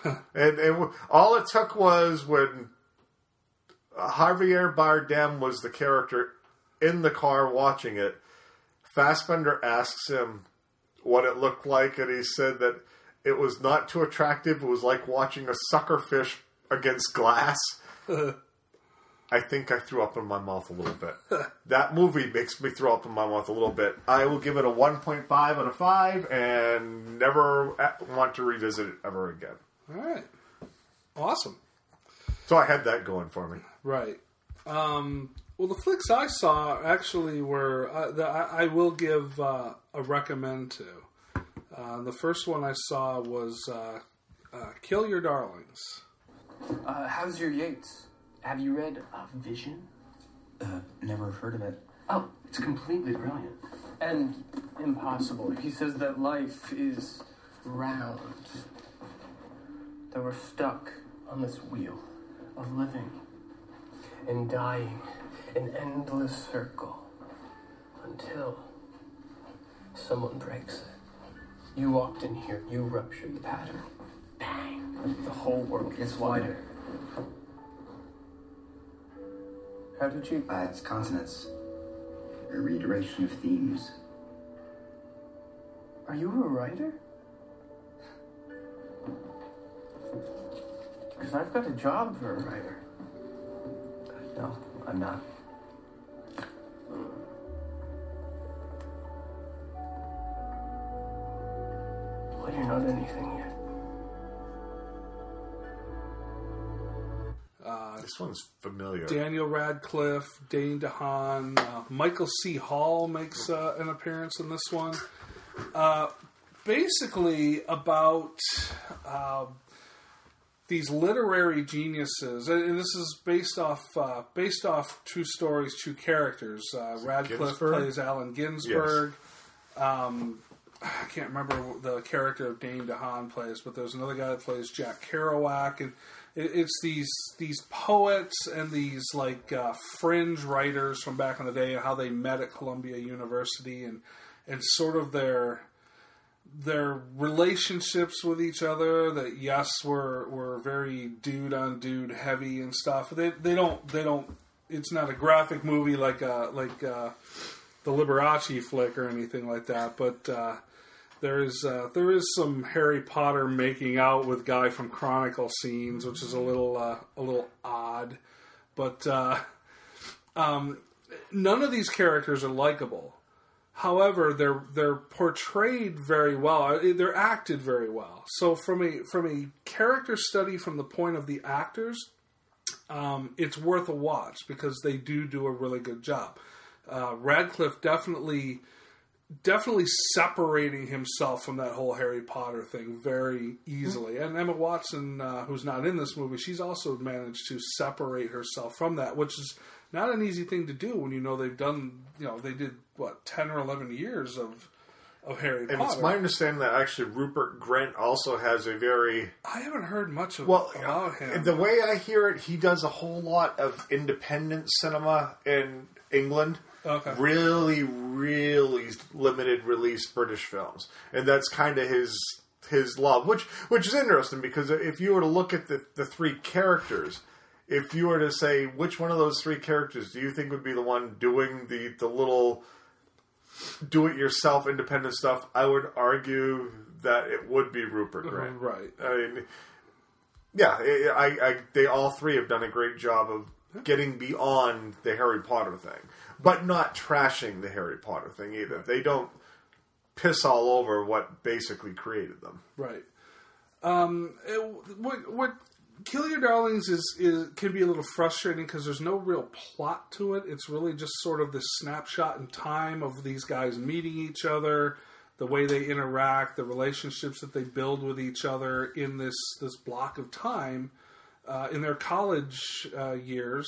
(laughs) and, and all it took was when Javier Bardem was the character in the car watching it. Fassbender asks him what it looked like, and he said that it was not too attractive. It was like watching a sucker fish against glass. (laughs) I think I threw up in my mouth a little bit. (laughs) that movie makes me throw up in my mouth a little bit. I will give it a 1.5 out of 5 and never want to revisit it ever again. All right. Awesome. So I had that going for me. Right. Um, well, the flicks I saw actually were uh, that I, I will give uh, a recommend to. Uh, the first one I saw was uh, uh, "Kill Your Darlings." Uh, how's your Yeats? Have you read uh, Vision? Uh, never heard of it. Oh, it's completely brilliant. And impossible. He says that life is round. That we're stuck on this wheel of living and dying, an endless circle, until someone breaks it. You walked in here, you ruptured the pattern. Bang! The whole world gets wider. How did you? Uh, it's consonants. A reiteration of themes. Are you a writer? Because I've got a job for a writer. No, I'm not. Well, you're not anything yet. This one's familiar. Daniel Radcliffe, Dane DeHaan, uh, Michael C. Hall makes uh, an appearance in this one. Uh, basically, about uh, these literary geniuses, and this is based off uh, based off true stories, true characters. Uh, Radcliffe Ginsberg? plays Allen Ginsberg. Um, I can't remember the character of Dane DeHaan plays, but there's another guy that plays Jack Kerouac, and it, it's these these poets and these like uh, fringe writers from back in the day and how they met at Columbia University and and sort of their their relationships with each other that yes were were very dude on dude heavy and stuff. They they don't they don't. It's not a graphic movie like uh like uh, the Liberace flick or anything like that, but. Uh, there is uh, there is some Harry Potter making out with guy from Chronicle scenes, which is a little uh, a little odd, but uh, um, none of these characters are likable. However, they're they're portrayed very well. Uh, They're acted very well. So from a from a character study from the point of the actors, um, it's worth a watch because they do do a really good job. Uh, Radcliffe definitely definitely separating himself from that whole Harry Potter thing very easily. And Emma Watson, uh, who's not in this movie, she's also managed to separate herself from that, which is not an easy thing to do when you know they've done, you know, they did what ten or eleven years of of Harry Potter. and Potter. it's my understanding that actually Rupert Grint also has a very I haven't heard much of, well about him. The way I hear it, he does a whole lot of independent cinema in England. Okay. Really, really limited release British films, and that's kind of his his love, which which is interesting because if you were to look at the the three characters. If you were to say which one of those three characters do you think would be the one doing the, the little do it yourself independent stuff, I would argue that it would be Rupert Grint. right. I mean, yeah, I, I, I, they all three have done a great job of getting beyond the Harry Potter thing, but not trashing the Harry Potter thing either. They don't piss all over what basically created them. Right. Um, it- what what Kill Your Darlings is, is can be a little frustrating because there's no real plot to it. It's really just sort of this snapshot in time of these guys meeting each other, the way they interact, the relationships that they build with each other in this this block of time uh, in their college uh, years,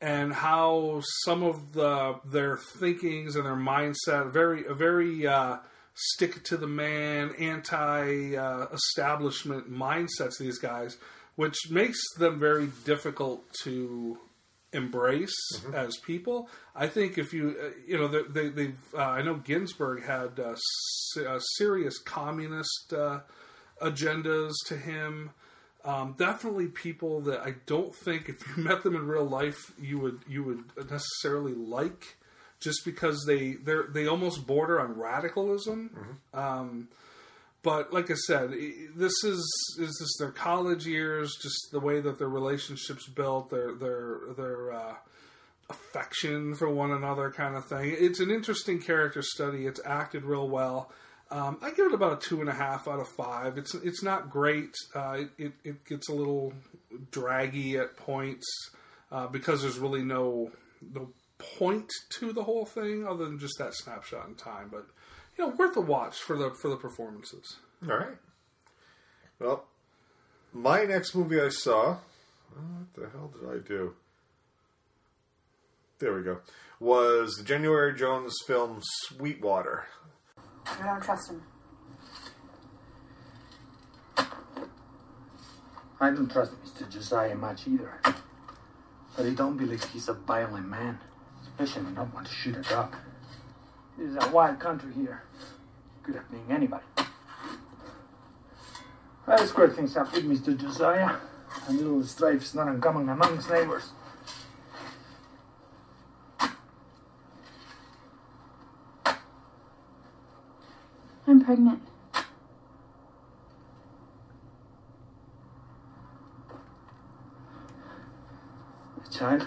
and how some of the their thinkings and their mindset very a very uh, stick to the man, anti uh, establishment mindsets. These guys, which makes them very difficult to embrace as people. I think if you uh, you know they, they, they've uh, I know Ginsberg had uh, uh, serious communist uh, agendas to him. Um, definitely people that I don't think if you (laughs) met them in real life you would you would necessarily like, just because they they they almost border on radicalism. Um, but like I said, this is is this their college years, just the way that their relationships built, their their their uh, affection for one another, kind of thing. It's an interesting character study. It's acted real well. Um, I give it about a two and a half out of five. It's it's not great. Uh, it it gets a little draggy at points uh, because there's really no no point to the whole thing other than just that snapshot in time. But you know, worth a watch for the for the performances. All right. Well, my next movie I saw, uh, what the hell did I do? There we go. Was the January Jones film Sweetwater. I don't trust him. I don't trust Mr. Josiah much either. But I don't believe he's a violent man, especially not one to shoot a dog. This is a wild country here. good at being anybody. I'll square things up with Mr. Josiah. A little strife's not uncommon amongst neighbors. I'm pregnant. A Child,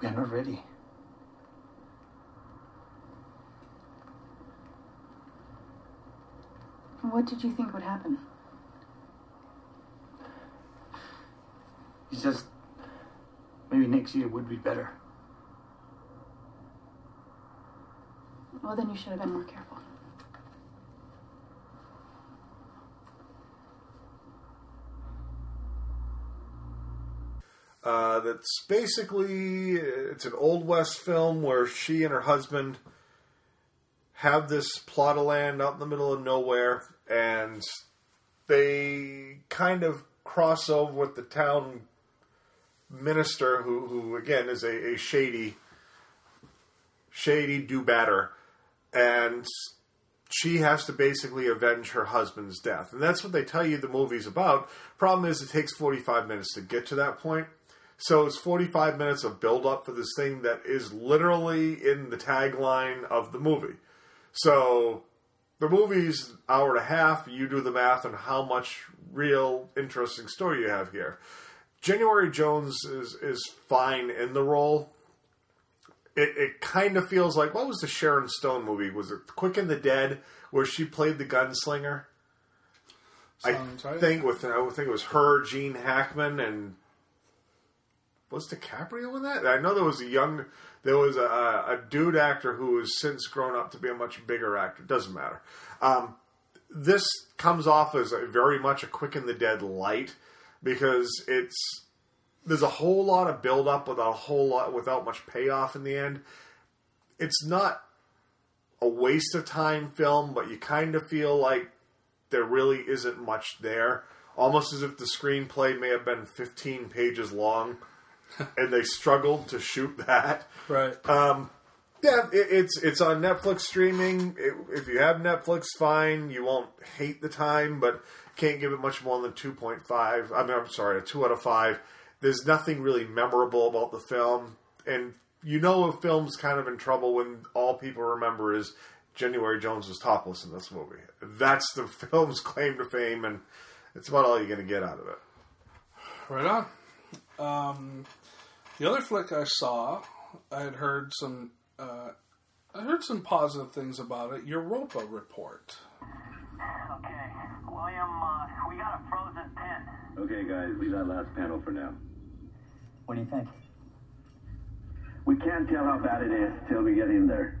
we are not ready. What did you think would happen? It's just maybe next year would be better. Well, then you should have been more careful. Uh, that's basically it's an old west film where she and her husband have this plot of land out in the middle of nowhere, and they kind of cross over with the town minister, who, who again is a, a shady, shady do batter, and she has to basically avenge her husband's death, and that's what they tell you the movie's about. Problem is, it takes forty five minutes to get to that point. So it's 45 minutes of build up for this thing that is literally in the tagline of the movie. So the movie's hour and a half. You do the math on how much real interesting story you have here. January Jones is is fine in the role. It, it kind of feels like what was the Sharon Stone movie? Was it Quick and the Dead, where she played the gunslinger? Sounds I right. think with I think it was her, Gene Hackman, and was DiCaprio in that? I know there was a young, there was a, a dude actor who has since grown up to be a much bigger actor. Doesn't matter. Um, this comes off as a very much a Quick and the Dead light because it's there's a whole lot of build up without a whole lot without much payoff in the end. It's not a waste of time film, but you kind of feel like there really isn't much there. Almost as if the screenplay may have been 15 pages long, (laughs) and they struggled to shoot that. Right. Um, yeah, it, it's it's on Netflix streaming. It, if you have Netflix, fine. You won't hate the time, but can't give it much more than two point five. I mean, I'm sorry, a two out of five. There's nothing really memorable about the film, and you know a film's kind of in trouble when all people remember is January Jones was topless in this movie. That's the (laughs) film's claim to fame, and it's about all you're going to get out of it. Right on. Um, the other flick I saw, I had heard some. Uh, I heard some positive things about it. Europa Report. Okay, William, uh, we got a frozen pin. Okay, guys, leave that last panel for now. What do you think? We can't tell how bad it is till we get in there.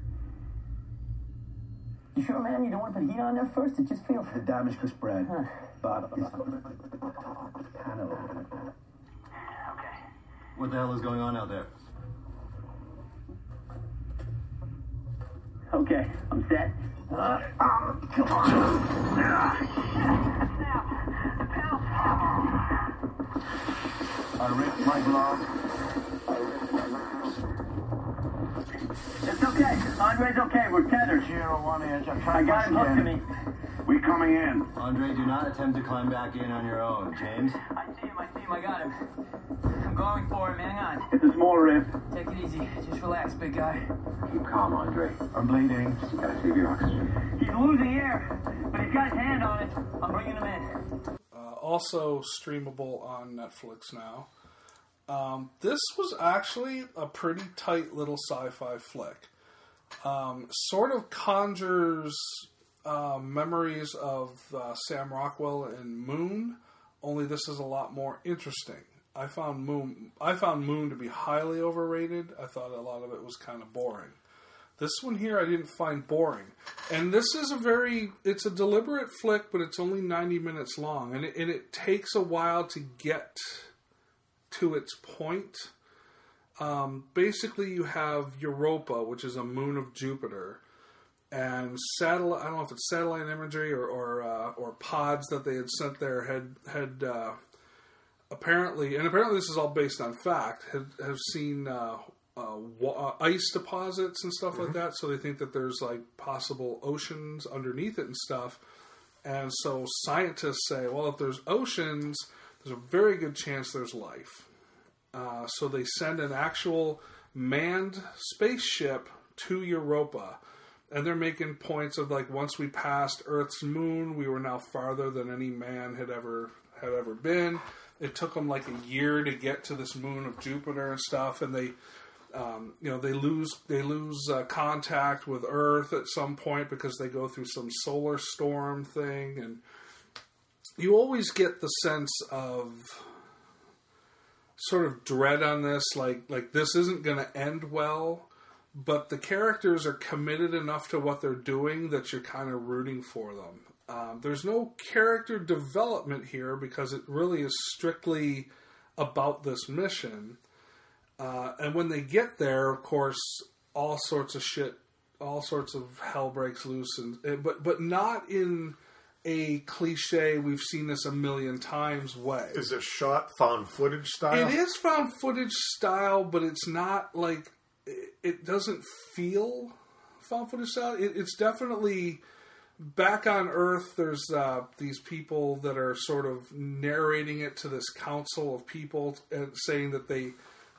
You sure, man? You don't want to put heat on there first? It just feels. The damage could spread. Huh. But panel. (laughs) Okay. What the hell is going on out there? Okay, I'm set. Uh, oh, come on. Snap. The pedal. I ripped my glove. It's okay. Andre's okay. We're tethered. Zero one inch. I'm I trying got him hooked to me. We coming in. Andre, do not attempt to climb back in on your own. James? I see him. I see him. I got him. I'm going for him. Hang on. It's a small rift. Take it easy. Just relax, big guy. Keep calm, Andre. I'm bleeding. You gotta save your oxygen. He's losing air, but he's got his hand on it. I'm bringing him in. Uh, also streamable on Netflix now. Um, this was actually a pretty tight little sci-fi flick. Um, sort of conjures uh, memories of uh, Sam Rockwell in Moon, only this is a lot more interesting. I found Moon. I found Moon to be highly overrated. I thought a lot of it was kind of boring. This one here I didn't find boring, and this is a very it's a deliberate flick, but it's only ninety minutes long, and it, and it takes a while to get to its point. Um, basically, you have Europa, which is a moon of Jupiter, and satellite. I don't know if it's satellite imagery or or, uh, or pods that they had sent there had had uh, apparently, and apparently this is all based on fact, had, have seen uh, uh, wa- uh, ice deposits and stuff like that. So they think that there's like possible oceans underneath it and stuff. And so scientists say, well, if there's oceans, there's a very good chance there's life. Uh, so they send an actual manned spaceship to Europa. And they're making points of like once we passed Earth's moon, we were now farther than any man had ever had ever been. It took them like a year to get to this moon of Jupiter and stuff, and they, um, you know, they lose they lose uh, contact with Earth at some point because they go through some solar storm thing, and you always get the sense of sort of dread on this, like like this isn't going to end well. But the characters are committed enough to what they're doing that you're kind of rooting for them. Um, there's no character development here because it really is strictly about this mission. Uh, and when they get there, of course, all sorts of shit, all sorts of hell breaks loose, and but but not in a cliche. We've seen this a million times way. Is it shot found footage style? It is found footage style, but it's not like it, it doesn't feel found footage style. It, it's definitely back on Earth. There's uh, these people that are sort of narrating it to this council of people and saying that they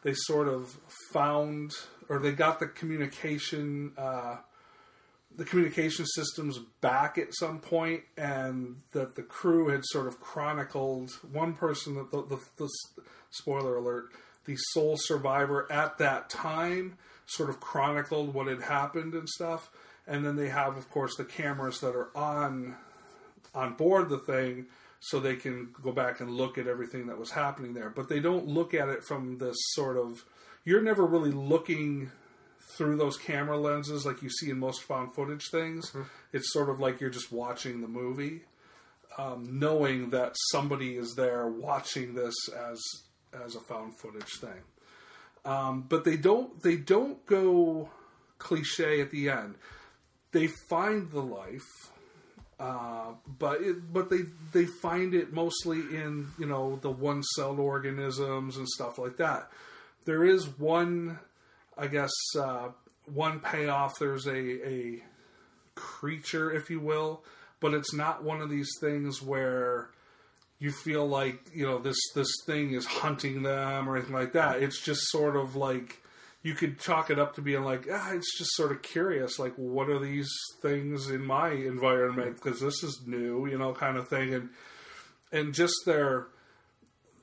they sort of found or they got the communication. Uh, the communication systems back at some point, and that the crew had sort of chronicled one person that the, the, the spoiler alert, the sole survivor at that time, sort of chronicled what had happened and stuff. And then they have, of course, the cameras that are on on board the thing, so they can go back and look at everything that was happening there. But they don't look at it from this sort of. You're never really looking through those camera lenses like you see in most found footage things. It's sort of like you're just watching the movie, um, knowing that somebody is there watching this as as a found footage thing. Um, but they don't they don't go cliche at the end. They find the life, uh, but it, but they they find it mostly in you know the one celled organisms and stuff like that. There is one I guess uh, one payoff. There's a a creature, if you will, but it's not one of these things where you feel like you know this this thing is hunting them or anything like that. It's just sort of like you could chalk it up to being like, ah, it's just sort of curious, like what are these things in my environment because this is new, you know, kind of thing, and and just their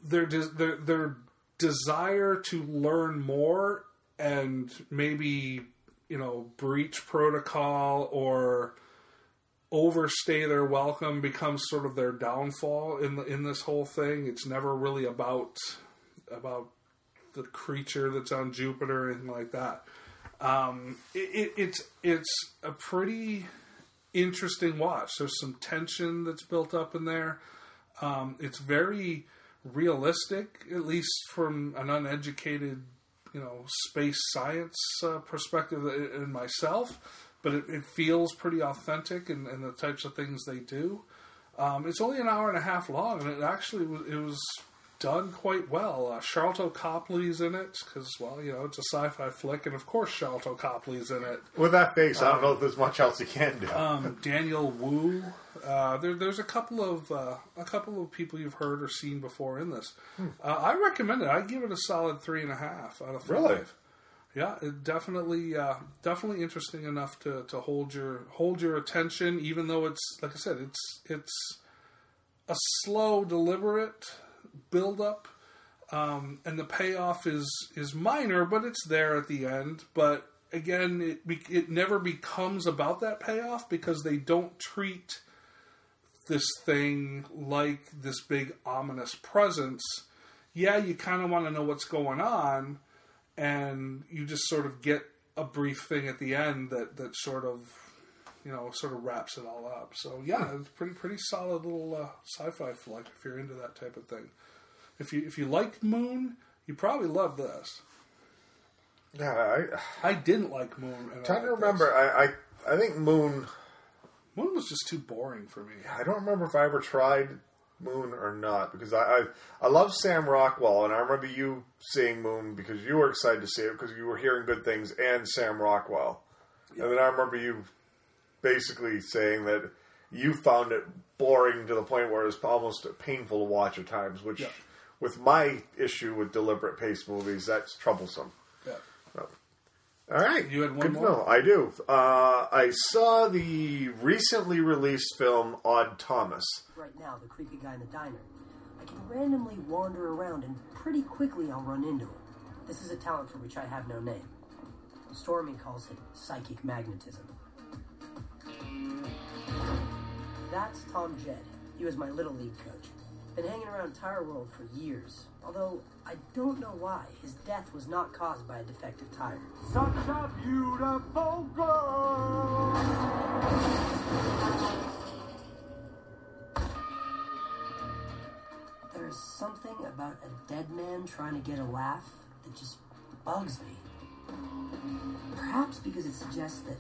their their their desire to learn more and maybe you know breach protocol or overstay their welcome becomes sort of their downfall in the, in this whole thing. It's never really about about the creature that's on Jupiter and like that. Um, it, it, it's it's a pretty interesting watch. There's some tension that's built up in there. Um, it's very realistic, at least from an uneducated, you know, space science uh, perspective in myself. But it, it feels pretty authentic in, the types of things they do. Um, it's only an hour and a half long, and it actually was, it was done quite well. Uh, Sharlto Copley's in it because, well, you know, it's a sci-fi flick, and of course Sharlto Copley's in it. With that face, I don't know if there's much else he can do. Um, Daniel Wu. Uh, there, there's a couple of uh, a couple of people you've heard or seen before in this. Hmm. Uh, I recommend it. I give it a solid three and a half out of five. Really? Yeah, it definitely, uh, definitely interesting enough to, to hold your hold your attention, even though it's like I said, it's it's a slow, deliberate build up, um, and the payoff is is minor, but it's there at the end. But again, it it never becomes about that payoff because they don't treat this thing like this big ominous presence. Yeah, you kind of want to know what's going on, and you just sort of get a brief thing at the end that that sort of you know sort of wraps it all up. So yeah, it's pretty pretty solid little uh, sci-fi flick if you're into that type of thing. If you if you like Moon, you probably love this. Yeah, I, I didn't like Moon. and I trying to remember. I, I I think Moon. Moon was just too boring for me. I don't remember if I ever tried Moon or not because I, I I love Sam Rockwell and I remember you seeing Moon because you were excited to see it because you were hearing good things and Sam Rockwell, and then I remember you basically saying that you found it boring to the point where it was almost painful to watch at times, which Yeah. with my issue with deliberate pace movies, that's troublesome. Yeah. So, all right, You had one Good more? know. I do. Uh, I saw the recently released film Odd Thomas. Right now, the creepy guy in the diner. I can randomly wander around and pretty quickly I'll run into him. This is a talent for which I have no name. Stormy calls it psychic magnetism. That's Tom Jed. He was my little league coach. Been hanging around Tire World for years. Although I don't know why. His death was not caused by a defective tire. Such a beautiful girl. There's something about a dead man trying to get a laugh that just bugs me. Perhaps because it suggests that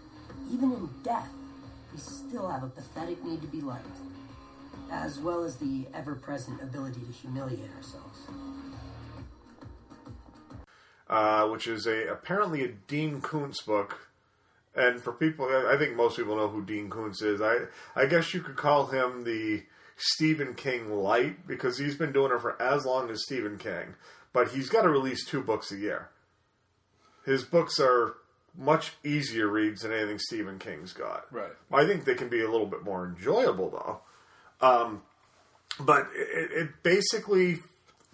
even in death, we still have a pathetic need to be liked, as well as the ever present ability to humiliate ourselves. uh, which is a apparently a Dean Koontz book. And for people, I think most people know who Dean Koontz is. I I guess you could call him the Stephen King light because he's been doing it for as long as Stephen King. But he's got to release two books a year. His books are much easier reads than anything Stephen King's got. Right. I think they can be a little bit more enjoyable though. Um, but it, it basically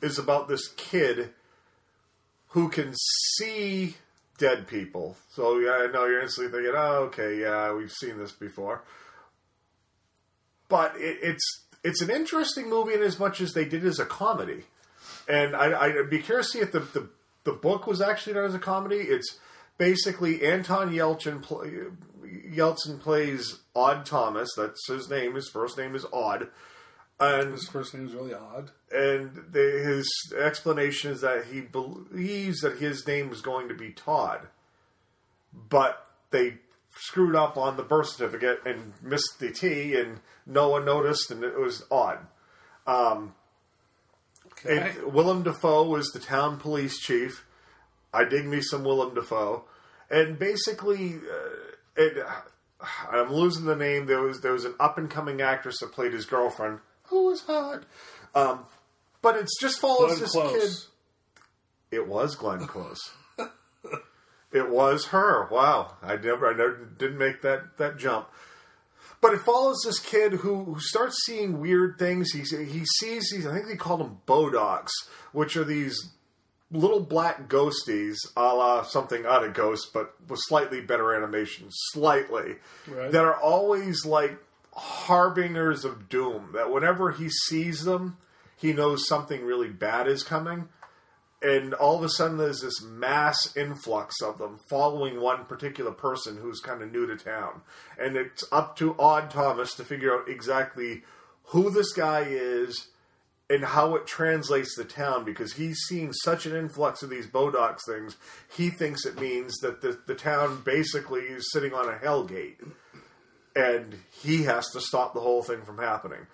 is about this kid who can see dead people. So yeah, I know you're instantly thinking, "Oh, okay, yeah, we've seen this before." But it, it's it's an interesting movie in as much as they did it as a comedy, and I, I'd be curious to see if the, the the book was actually done as a comedy. It's basically Anton Yelchin play, Yeltsin plays Odd Thomas. That's his name. His first name is Odd. And his first name is really odd. And the, his explanation is that he believes that his name is going to be Todd, but they screwed up on the birth certificate and missed the T, and no one noticed, and it was odd. Um, Okay. Willem Dafoe was the town police chief. I dig me some Willem Dafoe, and basically, uh, it, I'm losing the name. There was there was an up and coming actress that played his girlfriend who was hot, um, but it's just follows Glenn this Close. kid. It was Glenn Close. (laughs) it was her. Wow, I never, I never didn't make that that jump. But it follows this kid who, who starts seeing weird things. He he sees these. I think they call them bodachs, which are these little black ghosties, a la something out of Ghost, but with slightly better animation, slightly Right. that are always like harbingers of doom. That whenever he sees them, he knows something really bad is coming. And all of a sudden, there's this mass influx of them following one particular person who's kind of new to town. And it's up to Odd Thomas to figure out exactly who this guy is and how it translates the town because he's seeing such an influx of these Bodachs things. He thinks it means that the, the town basically is sitting on a hell gate and he has to stop the whole thing from happening.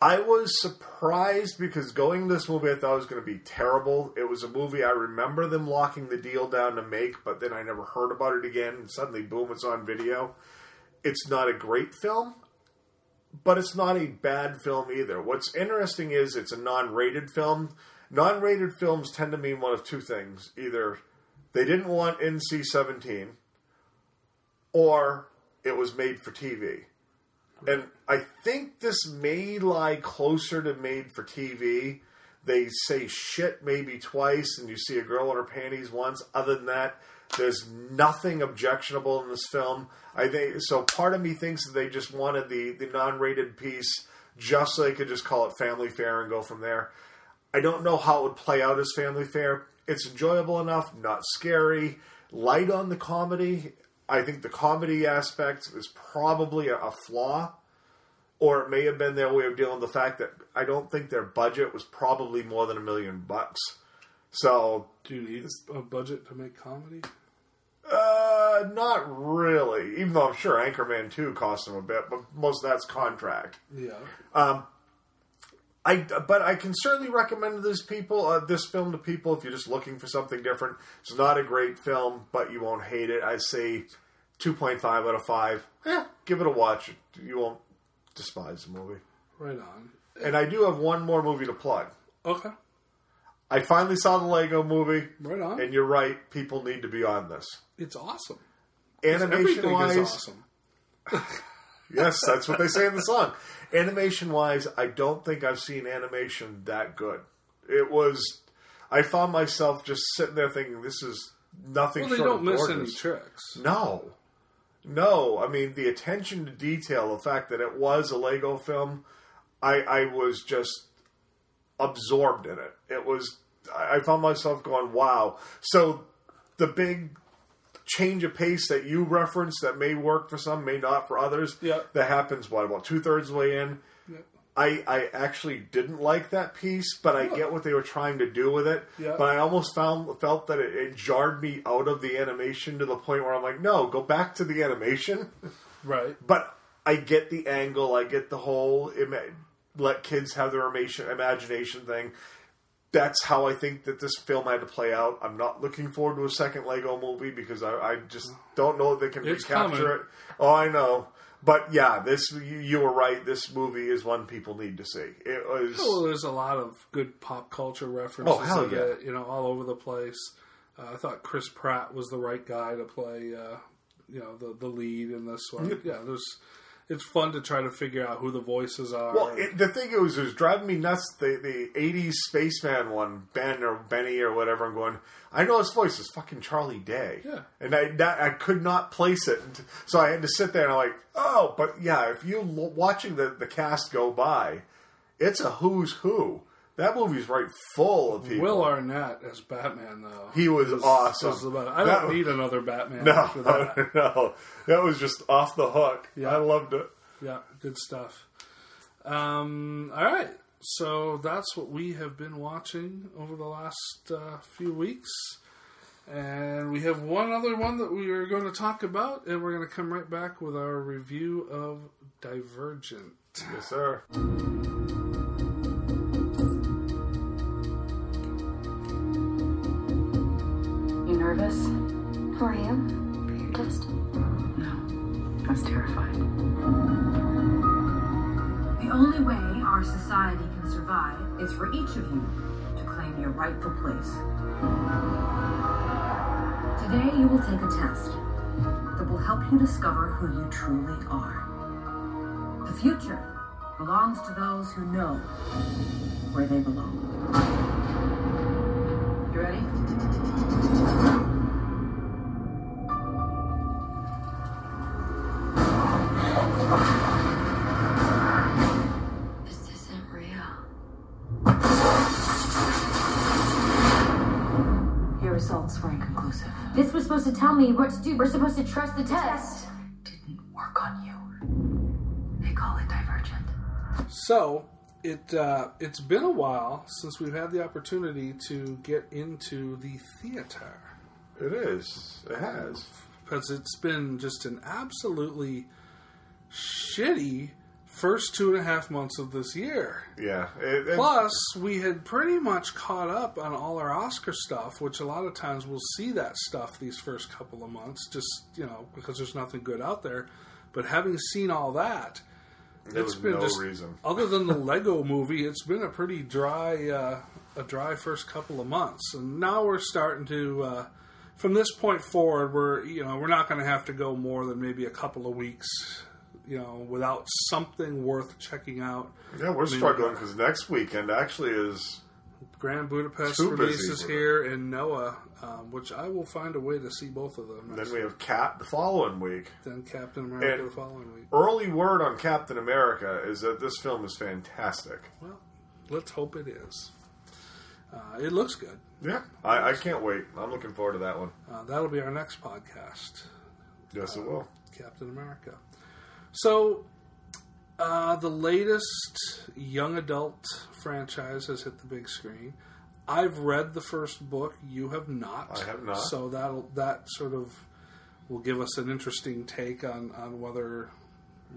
I was surprised because going to this movie I thought it was going to be terrible. It was a movie I remember them locking the deal down to make, but then I never heard about it again. And suddenly, boom, it's on video. It's not a great film, but it's not a bad film either. What's interesting is it's a non rated film. Non rated films tend to mean one of two things either they didn't want NC 17 or it was made for TV. And I think this may lie closer to made for TV. They say shit maybe twice, and you see a girl in her panties once. Other than that, there's nothing objectionable in this film. I think so. Part of me thinks that they just wanted the the non-rated piece just so they could just call it Family Fare and go from there. I don't know how it would play out as Family Fare. It's enjoyable enough, not scary, light on the comedy. I think the comedy aspect is probably a, a flaw, or it may have been their way of dealing with the fact that I don't think their budget was probably more than a million bucks. So, Do you need a budget to make comedy? Uh, not really. Even though I'm sure Anchorman 2 cost him a bit, but most of that's contract. Yeah. Um, I but I can certainly recommend this people uh, this film to people if you're just looking for something different. It's not a great film, but you won't hate it. I say two point five out of five. Eh, give it a watch. You won't despise the movie. Right on. And I do have one more movie to plug. Okay. I finally saw the Lego movie. Right on. And you're right, people need to be on this. It's awesome. Animation wise, is awesome. (laughs) yes, that's what they say in the song. Animation wise, I don't think I've seen animation that good. It was. I found myself just sitting there thinking, "This is nothing." Well, they don't miss any tricks. No, no. I mean, the attention to detail, the fact that it was a Lego film, I, I was just absorbed in it. It was. I found myself going, "Wow!" So the big change of pace that you referenced that may work for some, may not for others. Yeah. That happens. What about two thirds way in? Yeah. I, I actually didn't like that piece, but I get what they were trying to do with it. Yeah. But I almost found felt that it, it jarred me out of the animation to the point where I'm like, no, go back to the animation. (laughs) Right. But I get the angle. I get the whole ima- let kids have their imagination thing. That's how I think that this film had to play out. I'm not looking forward to a second Lego movie because I, I just don't know if they can It's recapture coming. it. Oh, I know. But yeah, this you, you were right. This movie is one people need to see. It was Well, there's a lot of good pop culture references. Oh, hell yeah. it, you know, all over the place. Uh, I thought Chris Pratt was the right guy to play, uh, you know, the the lead in this one. Yeah, there's. It's fun to try to figure out who the voices are. Well, it, the thing is, it was driving me nuts. The the '80s spaceman one, Ben or Benny or whatever. I'm going. I know his voice is fucking Charlie Day. Yeah. and I that, I could not place it, And so I had to sit there and I'm like, oh, but yeah. If you watching the the cast go by, it's a who's who. That movie's right full of people. Will Arnett as Batman, though. He was awesome. was. I That- don't need another Batman no, after that. (laughs) no, that was just off the hook. Yeah. I loved it. Yeah, good stuff. Um, all right, so that's what we have been watching over the last uh, few weeks. And we have one other one that we are going to talk about, and we're going to come right back with our review of Divergent. Yes, sir. Who are you? For your test? No. I was terrified. The only way our society can survive is for each of you to claim your rightful place. Today, you will take a test that will help you discover who you truly are. The future belongs to those who know where they belong. You ready? Supposed to tell me what to do. We're supposed to trust the test. didn't Work on you. They call it divergent. So it uh, it's been a while since we've had the opportunity to get into the theater. It is. It has. because it's been just an absolutely shitty first two and a half months of this year. Yeah. It, it- Plus, we had pretty much caught up on all our Oscar stuff, which a lot of times we'll see that stuff these first couple of months, just you know because there's nothing good out there. But having seen all that, There it's was been no just reason. (laughs) other than the (laughs) Lego movie, it's been a pretty dry, uh, a dry first couple of months, and now we're starting to. Uh, from this point forward, we're you know we're not going to have to go more than maybe a couple of weeks, you know, without something worth checking out. Yeah, we're I mean, struggling because next weekend actually is Grand Budapest releases here in Noah, um, which I will find a way to see both of them. Then we have Cap the following week. Then Captain America And the following week. Early word on Captain America is that this film is fantastic. Well, let's hope it is. Uh, it looks good. Yeah, I, I can't wait. I'm looking forward to that one. Uh, that'll be our next podcast. Yes, it Uh, will. Captain America. So, uh, the latest young adult franchise has hit the big screen. I've read the first book. You have not. I have not. So that that sort of will give us an interesting take on on whether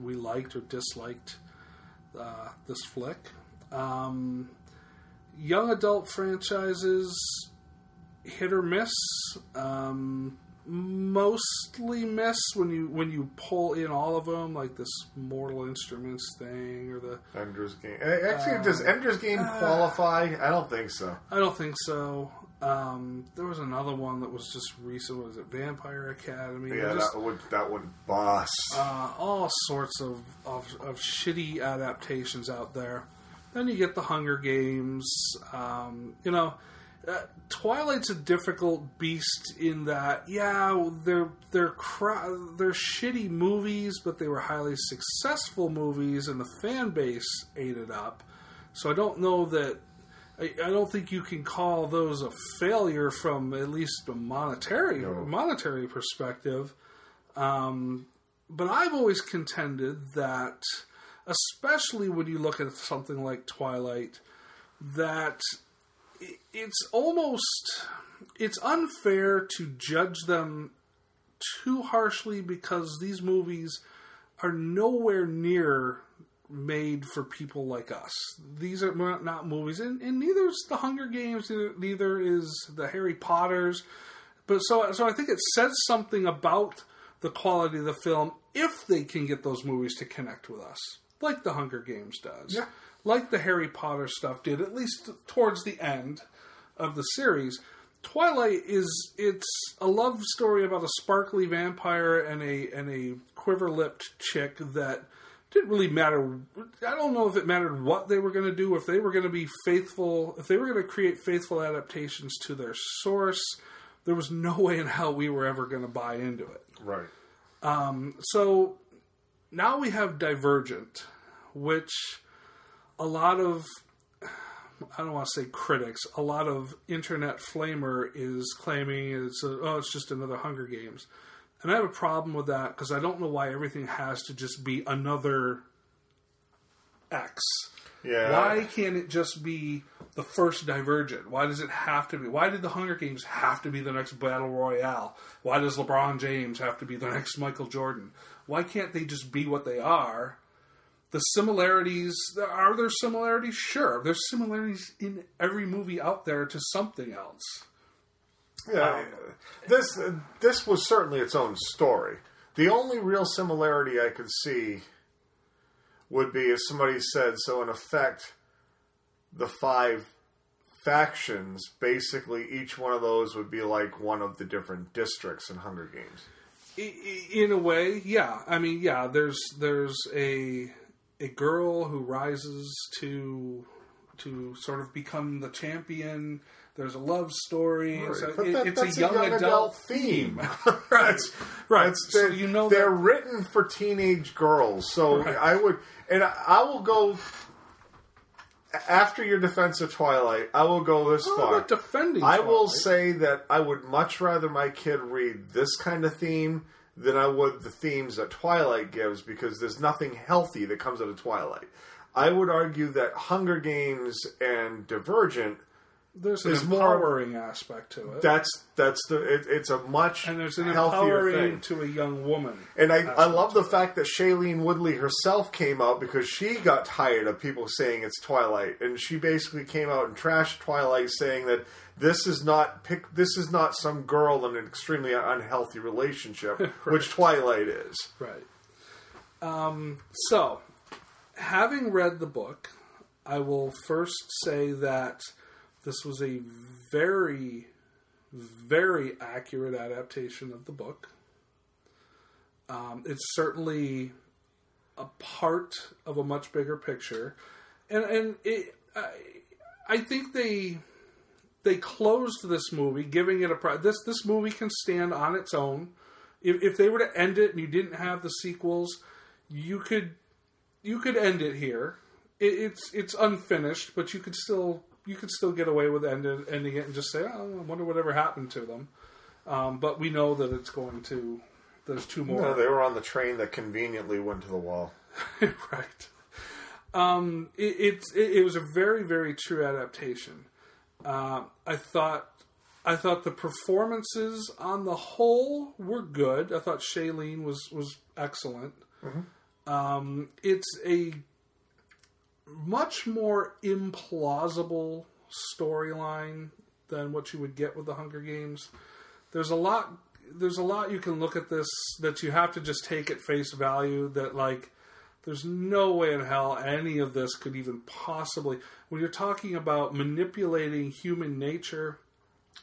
we liked or disliked uh, this flick. Um, young adult franchises, hit or miss. Um, mostly miss when you when you pull in all of them, like this Mortal Instruments thing or the Ender's Game. Eh, Actually, does Uh, Ender's Game uh, qualify? I don't think so. I don't think so. Um, there was another one that was just recent. Was it Vampire Academy? Yeah, Just, that would that would boss. uh, all sorts of, of of shitty adaptations out there. Then you get the Hunger Games. Um, you know, uh, Twilight's a difficult beast in that, yeah, they're they're they're shitty movies, but they were highly successful movies, and the fan base ate it up. So I don't know that. I, I don't think you can call those a failure from at least a monetary monetary perspective. Um, but I've always contended that, especially when you look at something like Twilight, that it's almost it's unfair to judge them too harshly because these movies are nowhere near made for people like us. These are not movies, and, and neither is the Hunger Games, neither is the Harry Potters. But so, so I think it says something about the quality of the film if they can get those movies to connect with us, like the Hunger Games does, Yeah. Like the Harry Potter stuff did, at least towards the end of the series. Twilight is it's a love story about a sparkly vampire and a and a quiver lipped chick that didn't really matter. I don't know if it mattered what they were going to do, if they were going to be faithful, if they were going to create faithful adaptations to their source. There was no way in hell we were ever going to buy into it. Right. Um, so now we have Divergent, which a lot of I don't want to say critics, a lot of internet flamer is claiming it's a, oh it's just another Hunger Games, and I have a problem with that because I don't know why everything has to just be another X. Yeah. Why can't it just be the first Divergent? Why does it have to be? Why did the Hunger Games have to be the next Battle Royale? Why does LeBron James have to be the (laughs) next Michael Jordan? Why can't they just be what they are? The similarities are there similarities? Sure, there's similarities in every movie out there to something else. Yeah, this this was certainly its own story. The only real similarity I could see would be if somebody said, so in effect, the five factions, basically each one of those would be like one of the different districts in Hunger Games. In a way, yeah. I mean, yeah. There's there's a a girl who rises to to sort of become the champion. There's a love story. Right, It's, a, it- that- it's that's a young, adult, (laughs) theme. right, right. So you know they're that- written for teenage girls. So Right. I would, and I, I will go after your defense of Twilight. I will go this far. defending I will say that I would much rather my kid read this kind of theme than I would the themes that Twilight gives because there's nothing healthy that comes out of Twilight. I would argue that Hunger Games and Divergent there's an is more empowering aspect to it. that's that's the it, it's a much and there's an healthier empowering thing. to a young woman. And I, I love the fact that Shailene Woodley herself came out because she got tired of people saying it's Twilight, and she basically came out and trashed Twilight, saying that this is not pick, this is not some girl in an extremely unhealthy relationship, (laughs) which Twilight is. Right. Um, so, having read the book, I will first say that this was a very, very accurate adaptation of the book. Um, it's certainly a part of a much bigger picture, and and it, I, I think they they closed this movie, giving it a pri- this this movie can stand on its own. If, if they were to end it and you didn't have the sequels, you could you could end it here. It, it's it's unfinished, but you could still you could still get away with ending, ending it and just say, "Oh, I wonder whatever happened to them." Um, but we know that it's going to. There's two more. No, they were on the train that conveniently went to the wall. (laughs) right. Um, it, it's it, it was a very very true adaptation. Uh, I thought I thought the performances on the whole were good. I thought Shailene was was excellent. Um, it's a much more implausible storyline than what you would get with the Hunger Games. There's a lot. There's a lot you can look at this that you have to just take at face value. That like, there's no way in hell any of this could even possibly. When you're talking about manipulating human nature,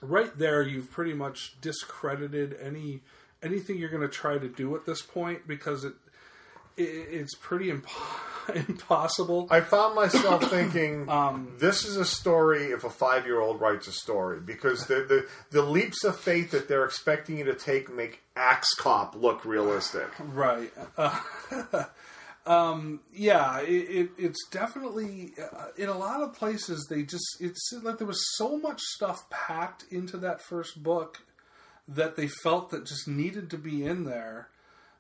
right there, you've pretty much discredited any anything you're going to try to do at this point because it, it's pretty imp- (laughs) impossible. I found myself thinking, (coughs) this is a story if a five year old writes a story because the, the the leaps of faith that they're expecting you to take make Axe Cop look realistic. Right. Uh, (laughs) um, yeah, it, it, it's definitely uh, in a lot of places. They just it's like there was so much stuff packed into that first book that they felt that just needed to be in there.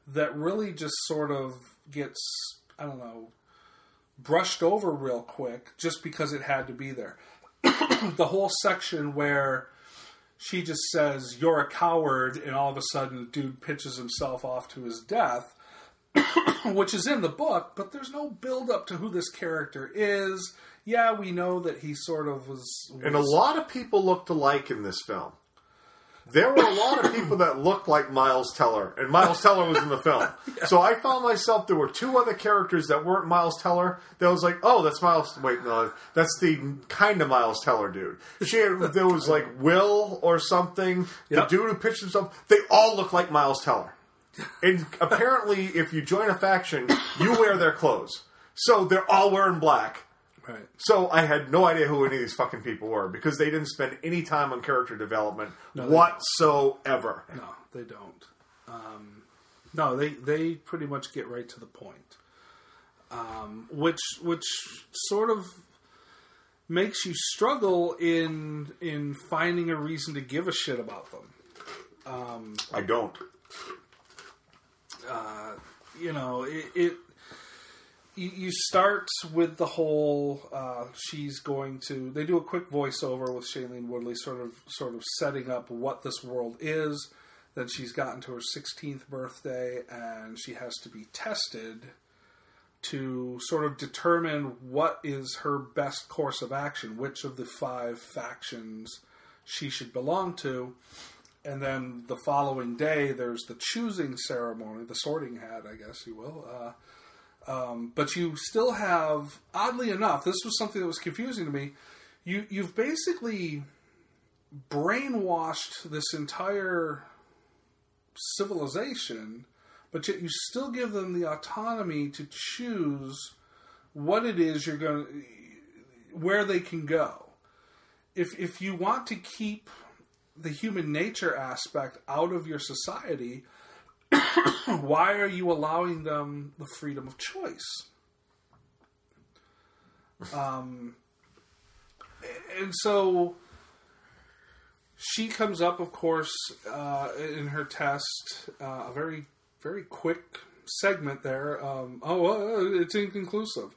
That really just sort of gets I don't know brushed over real quick just because it had to be there. (clears throat) the whole section where she just says you're a coward and all of a sudden dude pitches himself off to his death (clears throat) which is in the book but there's no build up to who this character is yeah we know that he sort of was, was And a lot of people looked alike in this film. There were a lot of people that looked like Miles Teller, and Miles Teller was in the film. (laughs) So I found myself there were two other characters that weren't Miles Teller. That was like, oh, that's Miles. Wait, no, that's the kind of Miles Teller dude. She had, there was like Will or something. The dude who pitched himself. They all look like Miles Teller. And apparently, if you join a faction, you wear their clothes. So they're all wearing black. Right. So I had no idea who any of these fucking people were because they didn't spend any time on character development No, whatsoever. no they don't. Um, no they they pretty much get right to the point. Um, which which sort of makes you struggle in in finding a reason to give a shit about them. Um, I don't. uh, you know, it, it you, start with the whole uh, she's going to they do a quick voiceover with Shailene Woodley sort of sort of setting up what this world is. Then she's gotten to her 16th birthday and she has to be tested to sort of determine what is her best course of action which of the five factions she should belong to. And then the following day there's the choosing ceremony the sorting hat i guess you will uh, um, but you still have oddly enough this was something that was confusing to me. You you've basically brainwashed this entire civilization but yet you still give them the autonomy to choose what it is you're going where they can go. If if you want to keep the human nature aspect out of your society, (coughs) why are you allowing them the freedom of choice? Um, and so she comes up, of course, uh, in her test, uh, a very, very quick segment there. Um, oh, uh, it's inconclusive.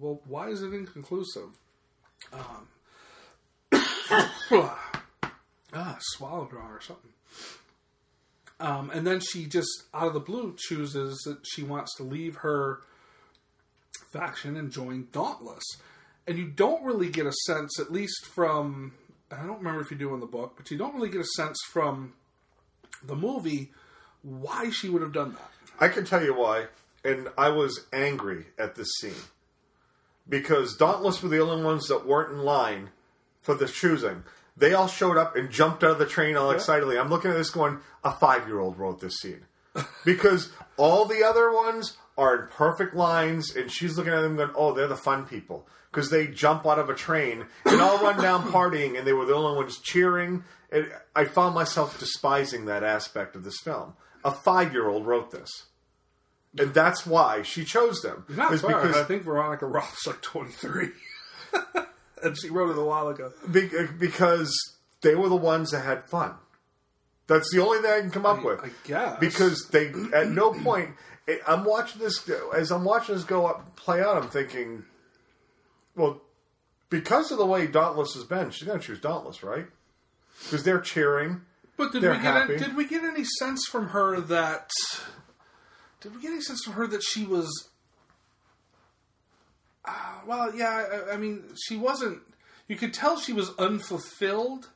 Well, why is it inconclusive? Um, (coughs) (coughs) ah, swallow draw or something. Um, and then she just out of the blue chooses that she wants to leave her faction and join Dauntless. And you don't really get a sense, at least from I don't remember if you do in the book, but you don't really get a sense from the movie why she would have done that. I can tell you why, and I was angry at this scene because Dauntless were the only ones that weren't in line for the choosing. They all showed up and jumped out of the train all Yeah. excitedly. I'm looking at this going, a five year old wrote this scene. because all the other ones are in perfect lines, and she's looking at them going, oh, they're the fun people. Because they jump out of a train and all run down (laughs) partying, and they were the only ones cheering. And I found myself despising that aspect of this film. A five year old wrote this. And that's why she chose them. Not far. because I think Veronica Roth's like 23. (laughs) and she wrote it a while ago. Be- because they were the ones that had fun. That's the only thing I can come up with. I guess. Because they, at no point, eh, I'm watching this as I'm watching this go up, play out. I'm thinking, well, because of the way Dauntless has been, she's going to choose Dauntless, right? Because they're cheering. But did we get any, did we get any sense from her that did we get any sense from her that she was Well, yeah, I, I mean, she wasn't. You could tell she was unfulfilled.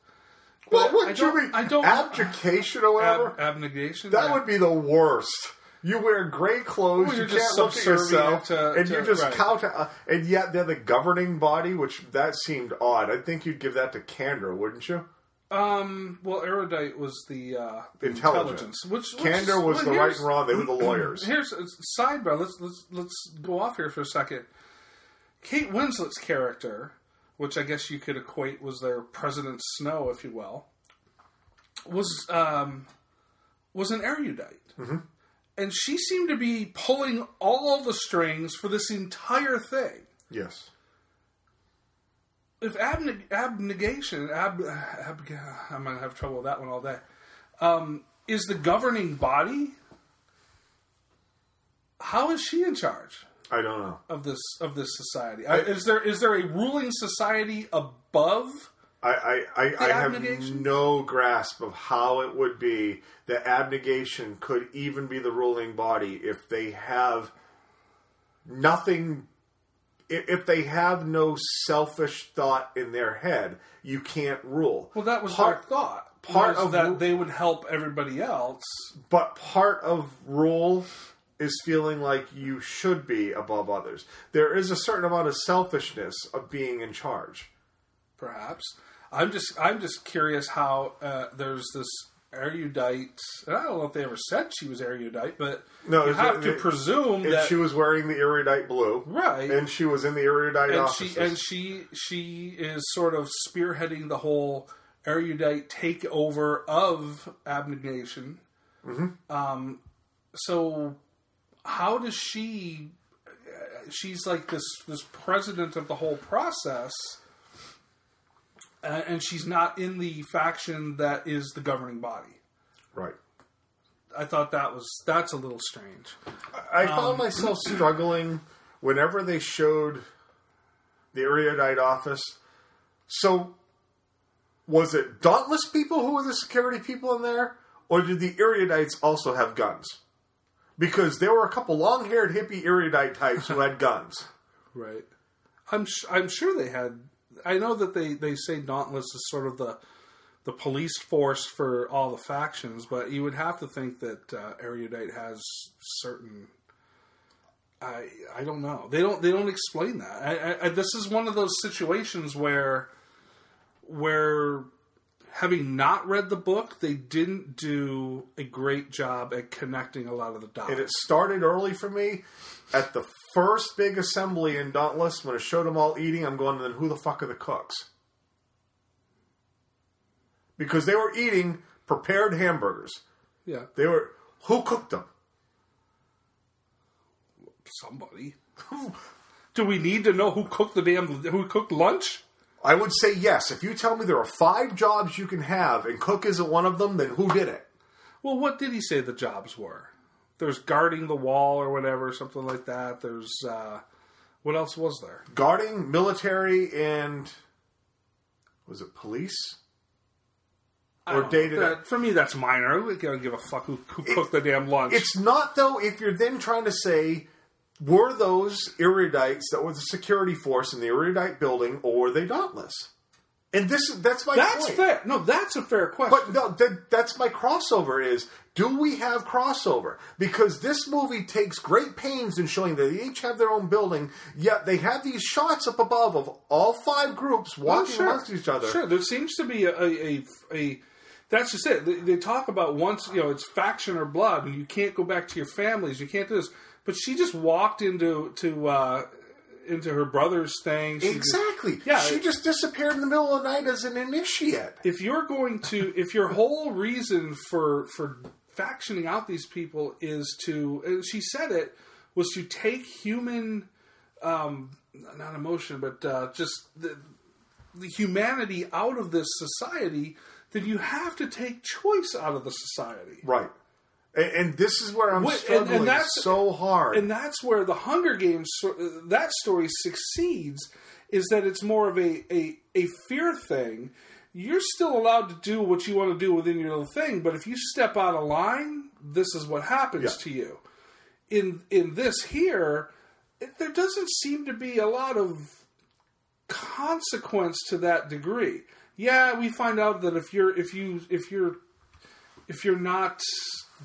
Well, what I do you mean? I don't abdication or whatever. Ab- abnegation. that yeah. would be the worst. You wear gray clothes, Well, you can't look at yourself, to- and to- you just right. count. Uh, and yet they're the governing body, which that seemed odd. I think you'd give that to Candor, wouldn't you? Um. Well, erudite was the uh, the Intelligence. intelligence, which, which Candor was well, the right and wrong. They were the lawyers. (clears throat) Here's a sidebar. Let's let's let's go off here for a second. Kate Winslet's character, which I guess you could equate was their President Snow, if you will, was um, was an erudite, Mhm. and she seemed to be pulling all the strings for this entire thing. Yes. if abneg- abnegation, ab, ab, I'm gonna have trouble with that one all day. Um, is the governing body? How is she in charge I don't know. of this of this society? I, is there is there a ruling society above? I, I, I, I have no grasp of how it would be that abnegation could even be the ruling body if they have nothing. If they have no selfish thought in their head, you can't rule. Well, that was Part- their thought. part of that they would help everybody else. But part of rule is feeling like you should be above others. There is a certain amount of selfishness of being in charge. perhaps. I'm just I'm just curious how uh, there's this erudite. and I don't know if they ever said she was erudite, but No, you it- have to it- presume that she was wearing the erudite blue, right, and she was in the erudite and offices. she and she she is sort of spearheading the whole erudite takeover of abnegation. Mhm. Um, so how does she? She's like this this president of the whole process, uh, and she's not in the faction that is the governing body. Right. I thought that was that's a little strange. I found Um, myself (clears throat) struggling whenever they showed the erudite office. So, was it dauntless people who were the security people in there, or did the erudites also have guns? Because there were a couple long-haired hippie erudite types who had guns. (laughs) Right. I'm sh- I'm sure they had. I know that they, they say Dauntless is sort of the the police force for all the factions, but you would have to think that uh, Erudite has certain. I I don't know. They don't they don't explain that. I, I, I, this is one of those situations where where having not read the book, they didn't do a great job at connecting a lot of the dots. And it started early for me at the first big assembly in Dauntless when it showed them all eating. I'm going, then who the fuck are the cooks? Because they were eating prepared hamburgers. Yeah. They were who cooked them? somebody. (laughs) Do we need to know who cooked the damn who cooked lunch? I would say yes. If you tell me there are five jobs you can have and cook isn't one of them, then who did it? Well, what did he say the jobs were? There's guarding the wall or whatever, something like that. There's uh, what else was there? Guarding, military, and was it police? Or day to day? That- For me, that's minor. We don't give a fuck who, who cooked the damn lunch. It's not though. If you're then trying to say, were those erudites that were the security force in the erudite building, or were they dauntless? And this that's my that's point. fair. No, that's a fair question. But no, that, that's my crossover is do we have crossover? Because this movie takes great pains in showing that they each have their own building, yet they have these shots up above of all five groups Well, walking sure. amongst each other. Sure, there seems to be a, a, a, a that's just it. They, they talk about once you know it's faction or blood, and you can't go back to your families. You can't do this. But she just walked into to uh, into her brother's thing. She just- Exactly. yeah, She just disappeared in the middle of the night as an initiate. if you're going to if your whole reason for for factioning out these people is to and she said it was to take human um not emotion but uh just the, the humanity out of this society then you have to take choice out of the society Right. And, and this is where I'm Wh- and- and struggling that's- so hard. and that's where the Hunger Games uh, that story succeeds is that it's more of a, a a fear thing. You're still allowed to do what you want to do within your little thing, but if you step out of line, this is what happens Yeah. to you. In in this here, it, there doesn't seem to be a lot of consequence to that degree. Yeah, we find out that if you're if you if you're if you're not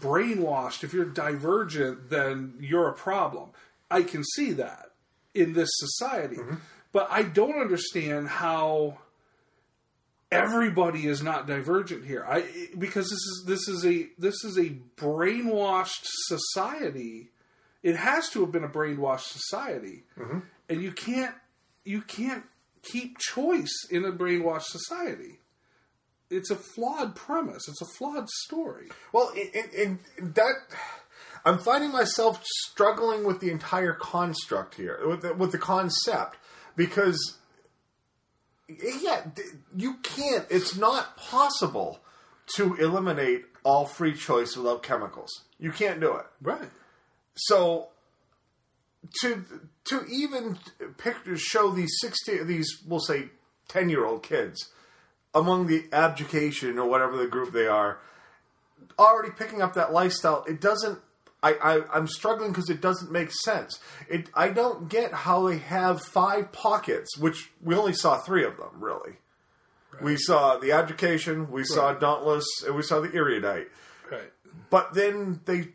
brainwashed, if you're divergent, then you're a problem. I can see that in this society. Mm-hmm. But I don't understand how everybody is not divergent here. I because this is this is a this is a brainwashed society. It has to have been a brainwashed society. Mm-hmm. And you can't you can't keep choice in a brainwashed society. It's a flawed premise. It's a flawed story. Well, in that, I'm finding myself struggling with the entire construct here, with the, with the concept, because yeah, you can't. It's not possible to eliminate all free choice without chemicals. You can't do it. Right. So to to even picture show these sixteen these we'll say ten year old kids among the abjucation or whatever the group they are already picking up that lifestyle it doesn't I, I i'm struggling because it doesn't make sense it i don't get how they have five pockets which we only saw three of them really we saw the abjucation we saw dauntless and we saw the erudite Right. but then they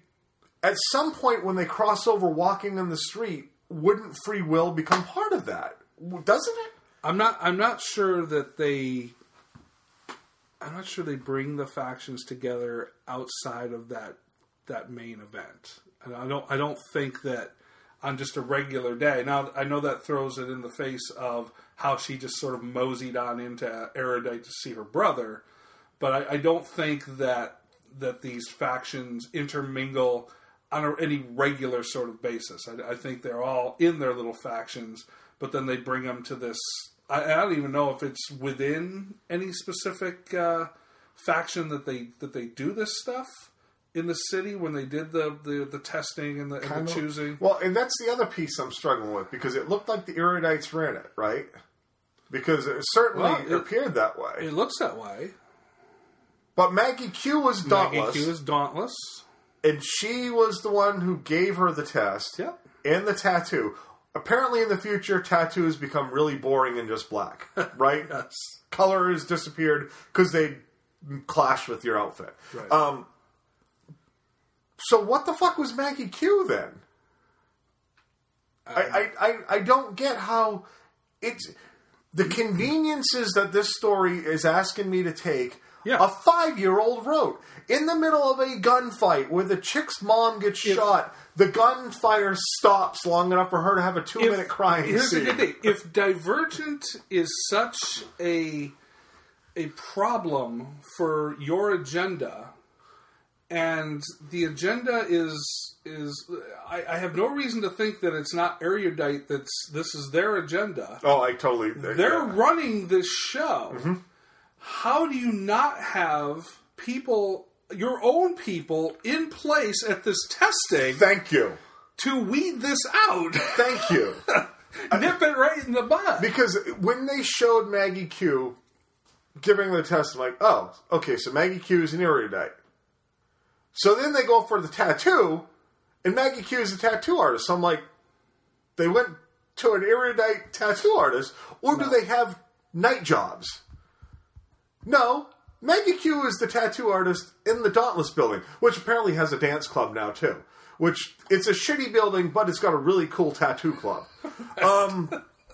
at some point when they cross over walking in the street wouldn't free will become part of that doesn't it I'm not. I'm not sure that they. I'm not sure they bring the factions together outside of that that main event, and I don't. I don't think that on just a regular day. Now I know that throws it in the face of how she just sort of moseyed on into Erudite to see her brother, but I, I don't think that that these factions intermingle on any regular sort of basis. I, I think they're all in their little factions, but then they bring them to this. I, I don't even know if it's within any specific uh, faction that they that they do this stuff in the city when they did the the, the testing and the, and the Kind of- choosing. well and that's the other piece i'm struggling with because it looked like the erudites ran it right because it certainly Well, it- appeared that way It looks that way. but maggie q was dauntless. Maggie Q is dauntless. and she was the one who gave her the test Yep. and the tattoo apparently in the future tattoos become really boring and just black (laughs) right Yes. color has disappeared because they clash with your outfit Right. um so what the fuck was maggie q then I, I, I, I don't get how it's the conveniences that this story is asking me to take Yeah. a five year old wrote in the middle of a gunfight where the chick's mom gets shot the gunfire stops long enough for her to have a two minute crying here's scene good thing: if Divergent is such a a problem for your agenda, and the agenda is is I, I have no reason to think that it's not erudite. That's this is their agenda. oh i totally They're yeah. running this show. Mm-hmm. How do you not have people, your own people, in place at this testing thank you. to weed this out? thank you. (laughs) Nip it right in the bud. because when they showed maggie q giving the test i'm like oh okay so maggie q is an erudite. So then they go for the tattoo and maggie q is a tattoo artist. So i'm like they went to an erudite tattoo artist or do they have night jobs no maggie q is the tattoo artist in the dauntless building which apparently has a dance club now too which it's a shitty building but it's got a really cool tattoo club um, (laughs)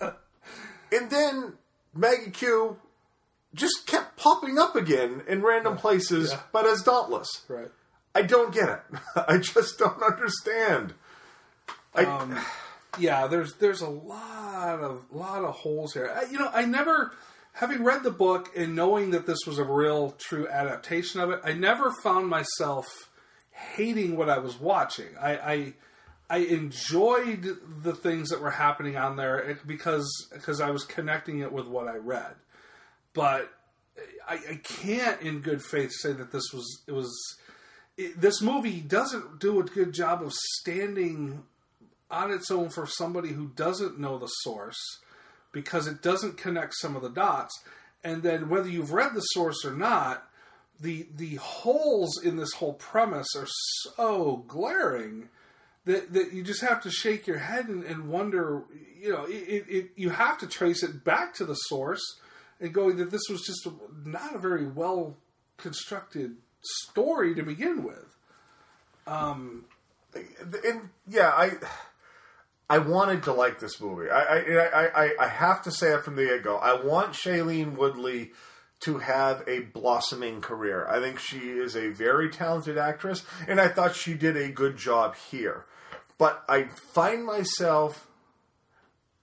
and then maggie q just kept popping up again in random places Yeah. but as dauntless Right. i don't get it (laughs) i just don't understand I, Um, yeah, there's there's a lot of lot of holes here. I, you know, I never, having read the book and knowing that this was a real true adaptation of it, I never found myself hating what I was watching. I I, I enjoyed the things that were happening on there because because I was connecting it with what I read, but I, I can't in good faith say that this was it was it, this movie doesn't do a good job of standing on its own for somebody who doesn't know the source because it doesn't connect some of the dots and then whether you've read the source or not the the holes in this whole premise are so glaring that that you just have to shake your head and, and wonder. You know, it, it, you have to trace it back to the source and going that this was just not a very well constructed story to begin with. Um, and yeah, I I wanted to like this movie. I I, I, I, have to say it from the get go. I want Shailene Woodley to have a blossoming career. I think she is a very talented actress, and I thought she did a good job here. But I find myself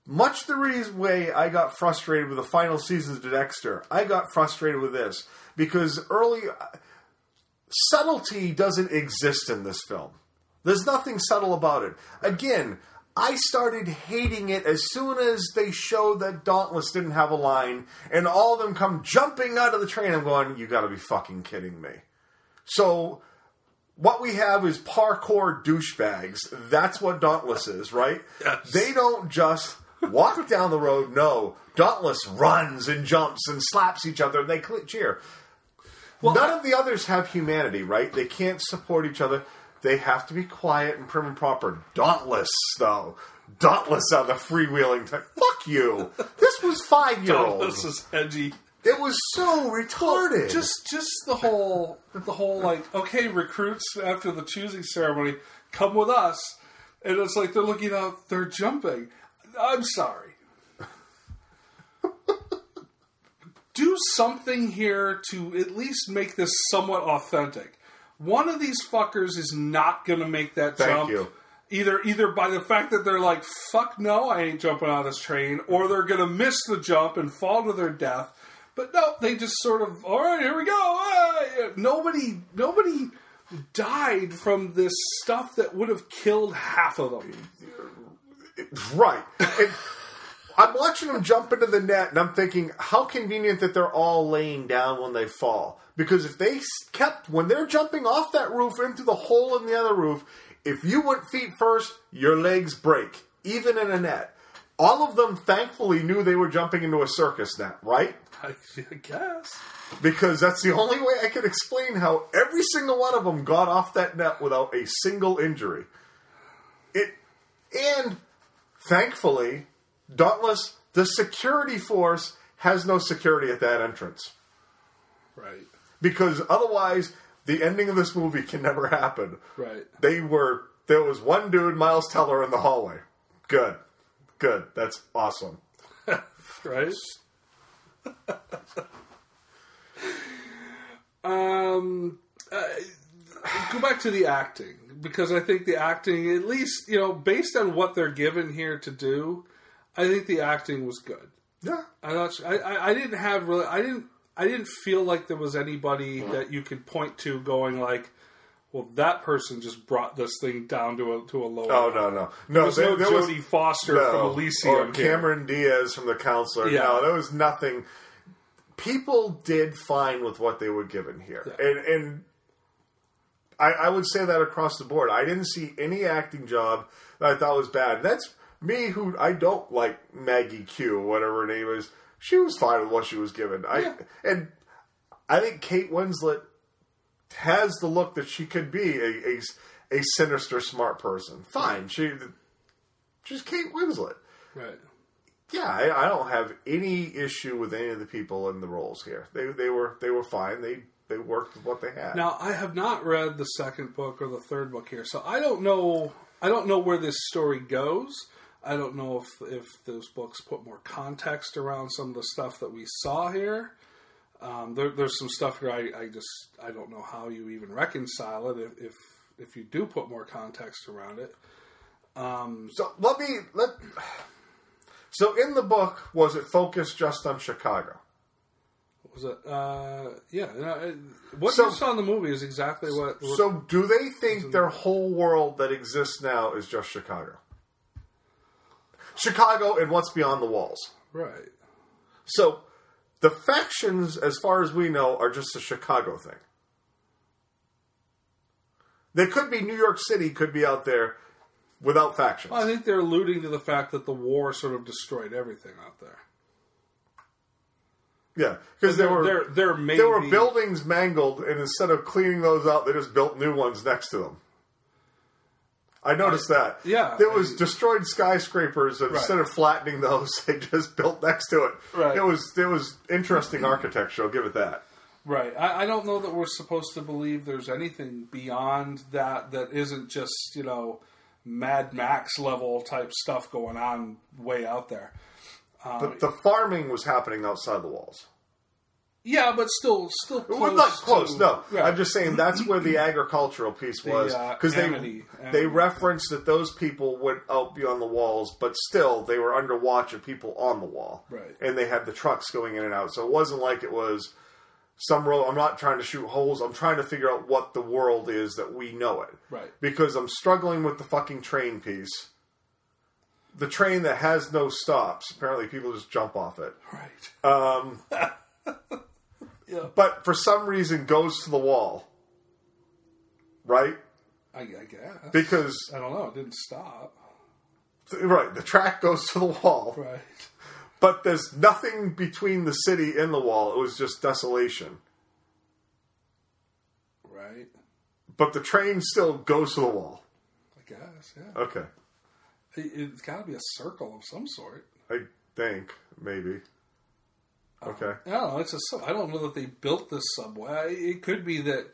much the way I got frustrated with the final seasons of Dexter. I got frustrated with this because early subtlety doesn't exist in this film. There's nothing subtle about it. Again, I started hating it as soon as they showed that Dauntless didn't have a line, and all of them come jumping out of the train. I'm going, you got to be fucking kidding me. So, what we have is parkour douchebags. That's what Dauntless is, right? Yes. They don't just walk (laughs) down the road. No, Dauntless runs and jumps and slaps each other. And they cheer. None of the others have humanity, right? They can't support each other. They have to be quiet and prim and proper. Dauntless, though. Dauntless on the freewheeling type. Fuck you. This was five year old. This is edgy. It was so retarded. just just the whole the whole like okay recruits after the choosing ceremony come with us and it's like they're looking out they're jumping i'm sorry (laughs) do something here to at least make this somewhat authentic one of these fuckers is not going to make that Thank jump you. either either by the fact that they're like fuck no i ain't jumping on this train or they're going to miss the jump and fall to their death but no they just sort of all right here we go Ah, nobody nobody died from this stuff that would have killed half of them Right. I'm watching them jump into the net, and I'm thinking, how convenient that they're all laying down when they fall. Because if they kept, when they're jumping off that roof into the hole in the other roof, if you went feet first, your legs break, even in a net. All of them thankfully knew they were jumping into a circus net, right? i guess Because that's the only way I can explain how every single one of them got off that net without a single injury. It and thankfully, Dauntless, the security force has no security at that entrance right because otherwise the ending of this movie can never happen. right They were there was one dude, Miles Teller, in the hallway. Good, good. That's awesome. (laughs) right (laughs) um uh, go back to the acting because I think the acting, at least you know, based on what they're given here to do, I think the acting was good. Yeah, I thought I, I, I didn't have really I didn't I didn't feel like there was anybody mm-hmm. that you could point to going like, well, that person just brought this thing down to a to a lower. Oh no no no! There's no there was- Jodie Foster no, from Elysium or here. Cameron Diaz from the counselor. Yeah. No, there was nothing. People did fine with what they were given here, and and I, I would say that across the board. I didn't see any acting job that I thought was bad. That's me, who I don't like Maggie Q, whatever her name is. She was fine with what she was given. I and I think Kate Winslet has the look that she could be a, a, a sinister, smart person. Fine, she she's Kate Winslet. Right. Yeah, I, I don't have any issue with any of the people in the roles here. They they were they were fine. They they worked with what they had. Now I have not read the second book or the third book here, so I don't know. I don't know where this story goes. I don't know if if those books put more context around some of the stuff that we saw here. Um, there, there's some stuff here I, I just I don't know how you even reconcile it if if, if you do put more context around it. Um, so let me let. So in the book, was it focused just on Chicago? was it? Uh, yeah. What So- you saw in the movie is exactly what. what So do they think their whole world that exists now is just Chicago? Chicago and what's beyond the walls. right? So the factions, as far as we know, are just a Chicago thing. They could be New York City, could be out there without factions. Well, I think they're alluding to the fact that the war sort of destroyed everything out there. Yeah, because There- were there- there there were buildings mangled, and instead of cleaning those out, they just built new ones next to them. I noticed that. Yeah. There was destroyed skyscrapers, and Right. instead of flattening those, (laughs) they just built next to it. Right. It was it was interesting architecture. I'll give it that. Right. I, I don't know that we're supposed to believe there's anything beyond that that isn't just, you know, Mad Max level type stuff going on way out there. Um, But the farming was happening outside the walls. Yeah, but still, still close. Well, not close. to- no, Right. I'm just saying that's where the agricultural piece The, was uh, because they Amity- they referenced that those people went out beyond the walls, but still they were under watch of people on the wall, Right. And they had the trucks going in and out, so it wasn't like it was some road. I'm not trying to shoot holes. I'm trying to figure out what the world is that we know it, Right. Because I'm struggling with the fucking train piece. The train that has no stops. Apparently, people just jump off it. Right. Um, (laughs) But for some reason, goes to the wall. Right? I, I guess. Because I don't know. It didn't stop. right, the track goes to the wall. Right. But there's nothing between the city and the wall. It was just desolation. Right. But the train still goes to the wall. I guess. Yeah. Okay. It, it's got to be a circle of some sort. I think maybe. Okay. I don't know. It's a. sub- I don't know that they built this subway. It could be that,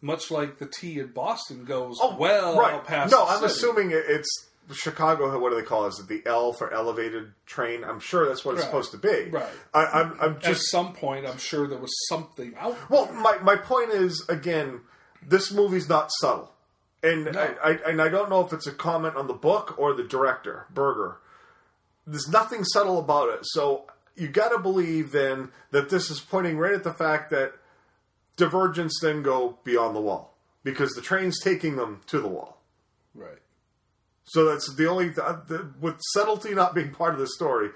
much like the T in Boston goes oh, well right. past. no, I'm city. assuming it's Chicago. What do they call it? Is it the L for elevated train? I'm sure that's what it's Right. supposed to be. Right. I, I'm, I'm At just some point, I'm sure there was something out. Well, my, my point is again, this movie's not subtle, and I, I and I don't know if it's a comment on the book or the director Burger. There's nothing subtle about it, so you got to believe then that this is pointing right at the fact that Divergence then go beyond the wall because the train's taking them to the wall. Right. So that's the only uh, the, with subtlety not being part of the story.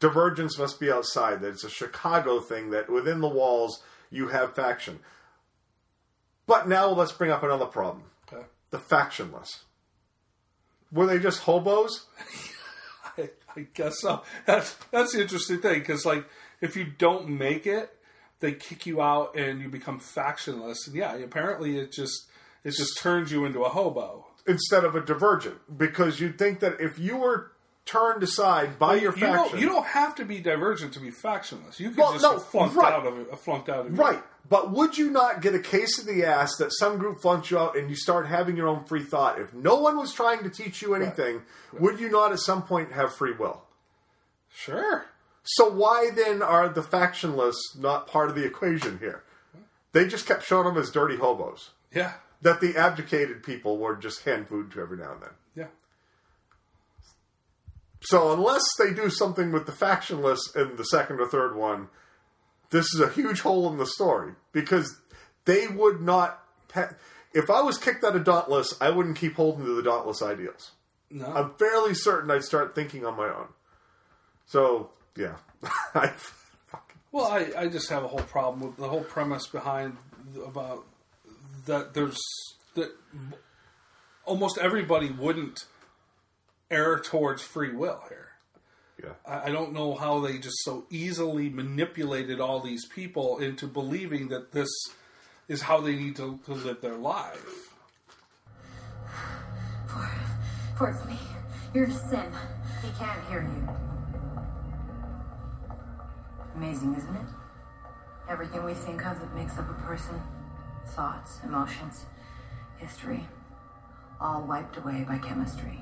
Divergence must be outside. That it's a Chicago thing. That within the walls you have faction. But now let's bring up another problem: Okay. the factionless. Were they just hobos? (laughs) I, guess so. That's that's the interesting thing because like if you don't make it, they kick you out and you become factionless. And yeah, apparently it just it just turns you into a hobo. instead of a divergent? Because you'd think that if you were turned aside by your you faction, Don't, you don't have to be divergent to be factionless. You can well, just no, flunked right. out of it, flunked out of it. Right. But would you not get a case of the ass that some group flunks you out and you start having your own free thought? If no one was trying to teach you anything, would you not at some point have free will? Sure. So why then are the factionless not part of the equation here? They just kept showing them as dirty hobos. Yeah. That the abdicated people were just hand food to every now and then. So unless they do something with the factionless in the second or third one, this is a huge hole in the story because they would not. Ha- if I was kicked out of Dauntless, I wouldn't keep holding to the Dauntless ideals. No. I'm fairly certain I'd start thinking on my own. So yeah, (laughs) I, Well, I, I just have a whole problem with the whole premise behind about that there's that almost everybody wouldn't err towards free will here. Yeah. I, I don't know how they just so easily manipulated all these people into believing that this is how they need to, to live their life. Towards me. You're sin. He can't hear you. Amazing, isn't it? Everything we think of that makes up a person thoughts, emotions, history all wiped away by chemistry.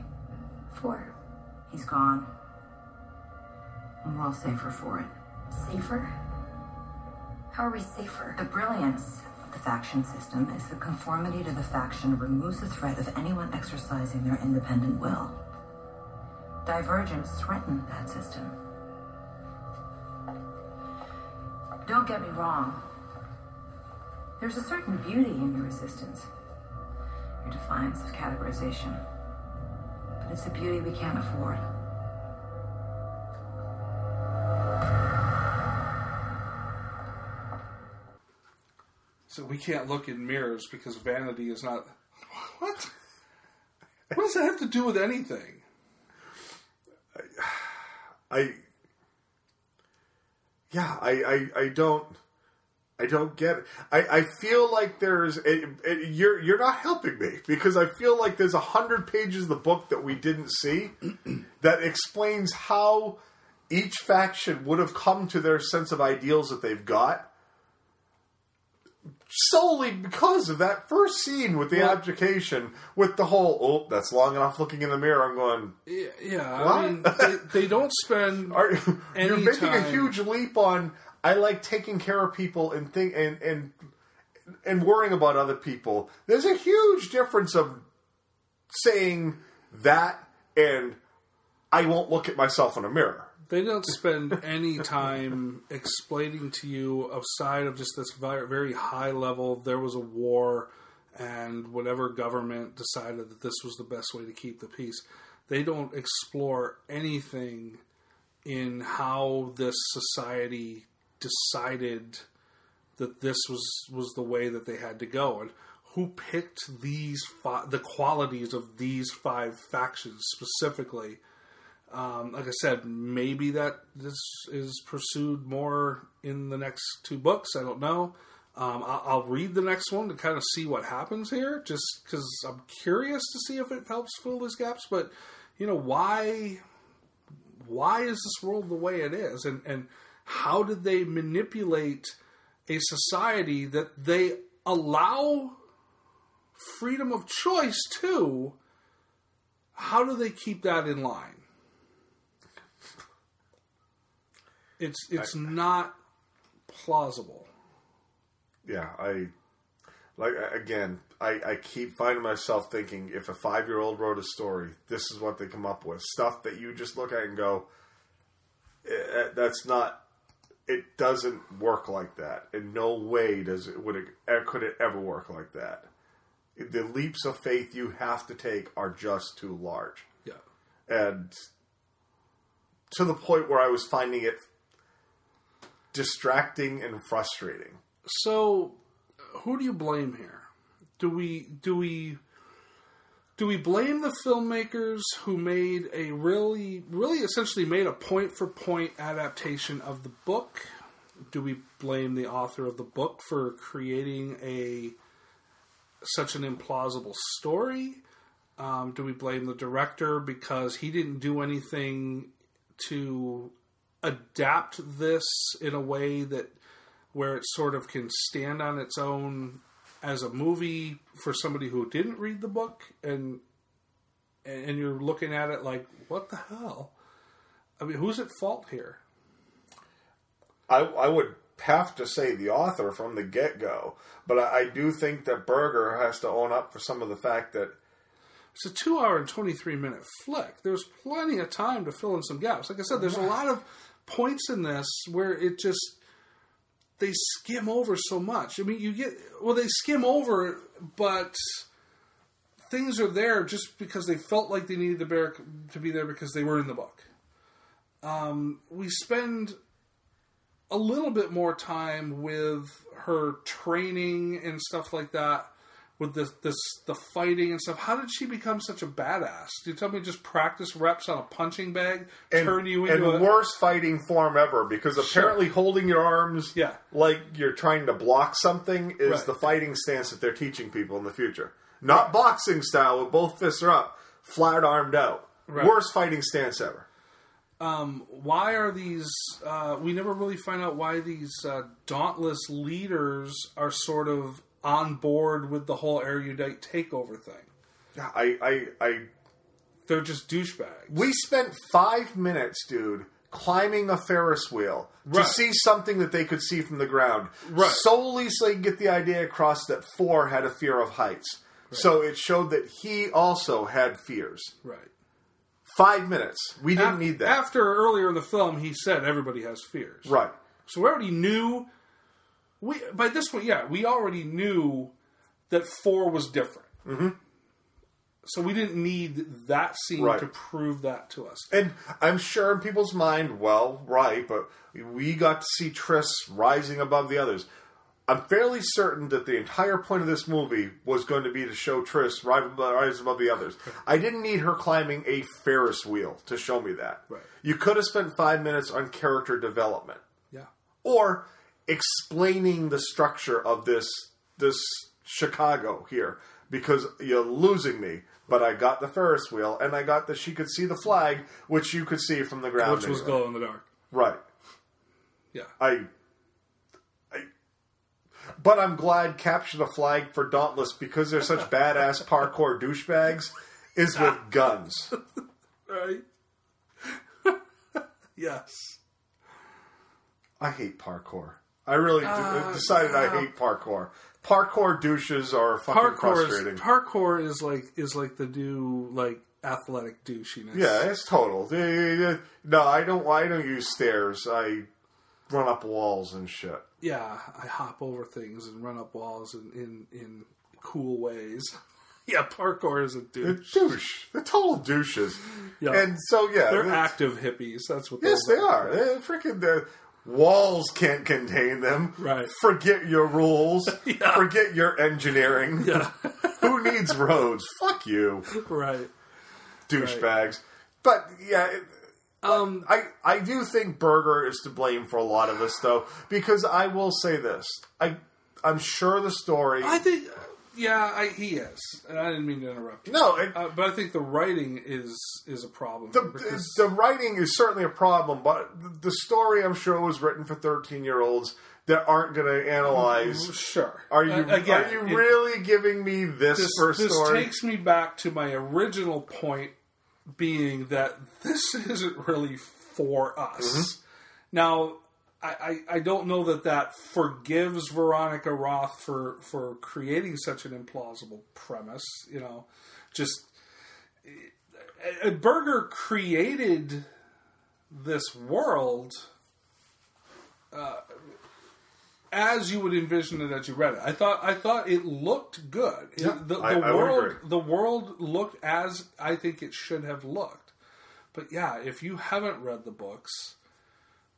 Four. He's gone. And we're all safer for it. Safer? How are we safer? The brilliance of the faction system is that conformity to the faction removes the threat of anyone exercising their independent will. Divergence threatened that system. Don't get me wrong. There's a certain beauty in your resistance, your defiance of categorization. But it's a beauty we can't afford. So we can't look in mirrors because vanity is not. What? What does that have to do with anything? I yeah, I, I, I don't. I don't get it. I, I feel like there's it, it, you're you're not helping me because I feel like there's a hundred pages of the book that we didn't see (clears throat) that explains how each faction would have come to their sense of ideals that they've got solely because of that first scene with the Well- abdication with the whole oh that's long enough looking in the mirror i'm going Yeah, yeah What? I mean, they, they don't spend (laughs) Are, any you're making a huge leap on I like taking care of people and think and and and worrying about other people. There's a huge difference of saying that and I won't look at myself in a mirror. They don't spend any time explaining to you outside of just this very, very high level. There was a war, and whatever government decided that this was the best way to keep the peace. They don't explore anything in how this society decided that this was was the way that they had to go, and who picked these fi- the qualities of these five factions specifically. Um, like I said, maybe that this is pursued more in the next two books. I don't know. Um, I'll, I'll read the next one to kind of see what happens here, just because I'm curious to see if it helps fill these gaps. But you know, why why is this world the way it is, and and how did they manipulate a society that they allow freedom of choice to? How do they keep that in line? It's it's not plausible. Yeah, I like again. I, I keep finding myself thinking if a five year old wrote a story, this is what they come up with. Stuff that you just look at and go, "Eh, that's not. It doesn't work like that. In no way does it would it could it ever work like that. The leaps of faith you have to take are just too large. Yeah. and to the point where I was finding it distracting and frustrating. So, who do you blame here? Do we do we do we blame the filmmakers who made a really really essentially made a point for point adaptation of the book? Do we blame the author of the book for creating a such an implausible story? Um, do we blame the director because he didn't do anything to adapt this in a way that where it sort of can stand on its own as a movie for somebody who didn't read the book and and you're looking at it like what the hell? I mean who's at fault here? I, I would have to say the author from the get go, but I, I do think that Burger has to own up for some of the fact that it's a two hour and 23 minute flick. There's plenty of time to fill in some gaps. Like i said there's a lot of points in this where it just they skim over so much. I mean you get well they skim over but things are there just because they felt like they needed the bear, to be there because they were in the book. Um, we spend a little bit more time with her training and stuff like that with this this the fighting and stuff how did she become such a badass do you tell me just practice reps on a punching bag and, turn you and into a worst fighting form ever because apparently holding your arms Yeah. like you're trying to block something is Right. the fighting stance that they're teaching people in the future. Not boxing style with both fists are up, flat armed out. Right. Worst fighting stance ever. um, why are these uh, we never really find out why these uh, dauntless leaders are sort of on board with the whole erudite takeover thing Yeah, I, I, I they're just douchebags We spent five minutes, dude, climbing a Ferris wheel to see something that they could see from the ground. Right. Solely so they could get the idea across that Four had a fear of heights. So it showed that he also had fears. right Five minutes. We didn't Af- need that. after earlier in the film he said everybody has fears right. So we already knew. We by this point, yeah, we already knew that four was different. Mm-hmm. So we didn't need that scene Right. to prove that to us. And I'm sure in people's mind, well, right, but we got to see Tris rising above the others. I'm fairly certain that the entire point of this movie was going to be to show Tris rise above, above the others. (laughs) I didn't need her climbing a Ferris wheel to show me that. Right. You could have spent five minutes on character development. Yeah. Or explaining the structure of this this Chicago here because you're losing me. But I got the Ferris wheel, and I got that she could see the flag, which you could see from the ground, Which was anyway. glow in the dark. Right. Yeah. I, I, but I'm glad capture the flag for Dauntless because they're such (laughs) badass parkour douchebags is with (laughs) guns. Right. (laughs) yes. I hate parkour. I really d- Uh, decided I hate parkour. Parkour douches are fucking Parkour frustrating. is parkour is like is like the new like athletic douchiness. yeah, it's total. They- they- No, I don't. I don't use stairs. I run up walls and shit. yeah. I hop over things and run up walls in in, in cool ways. (laughs) yeah, parkour is a They're douche. douche. They're total douches. Yeah. And so yeah, They're active hippies. That's what. Yes, they are. They're freaking the walls can't contain them. Right. Forget your rules. (laughs) Forget your engineering. Yeah. (laughs) Who needs roads? Fuck you, Right. douchebags. But yeah, it- Um, I I do think Burger is to blame for a lot of this though, because I will say this. I I'm sure the story. I think. Yeah, I, he is. And I didn't mean to interrupt. You. no, it, Uh, but I think the writing is is a problem. the, because- the writing is certainly a problem, but the, story I'm sure was written for 13 year olds that aren't going to analyze. Sure. Are you Uh, again, are you it- really giving me this, this, for this story? takes me back to my original point being that this (laughs) isn't really for us. Mm-hmm. Now, I, I, I don't know that that forgives Veronica Roth for, for creating such an implausible premise. You know, just Burger created this world uh, as you would envision it as you read it. I thought I thought it looked good. Yeah, the, the I- I world agree. the world looked as I think it should have looked. But yeah, if you haven't read the books,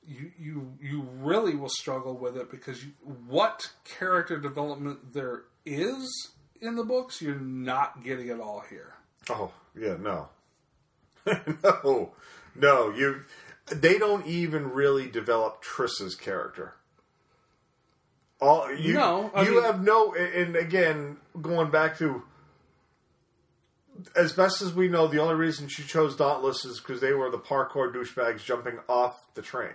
you you you really will struggle with it because you, what character development there is in the books, you're not getting it all here. Oh yeah, no, (laughs) no, no. You, they don't even really develop Tris's character. All you, No, I you mean- have no. And again, going back to as best as we know, the only reason she chose Dauntless is because they were the parkour douchebags jumping off the train.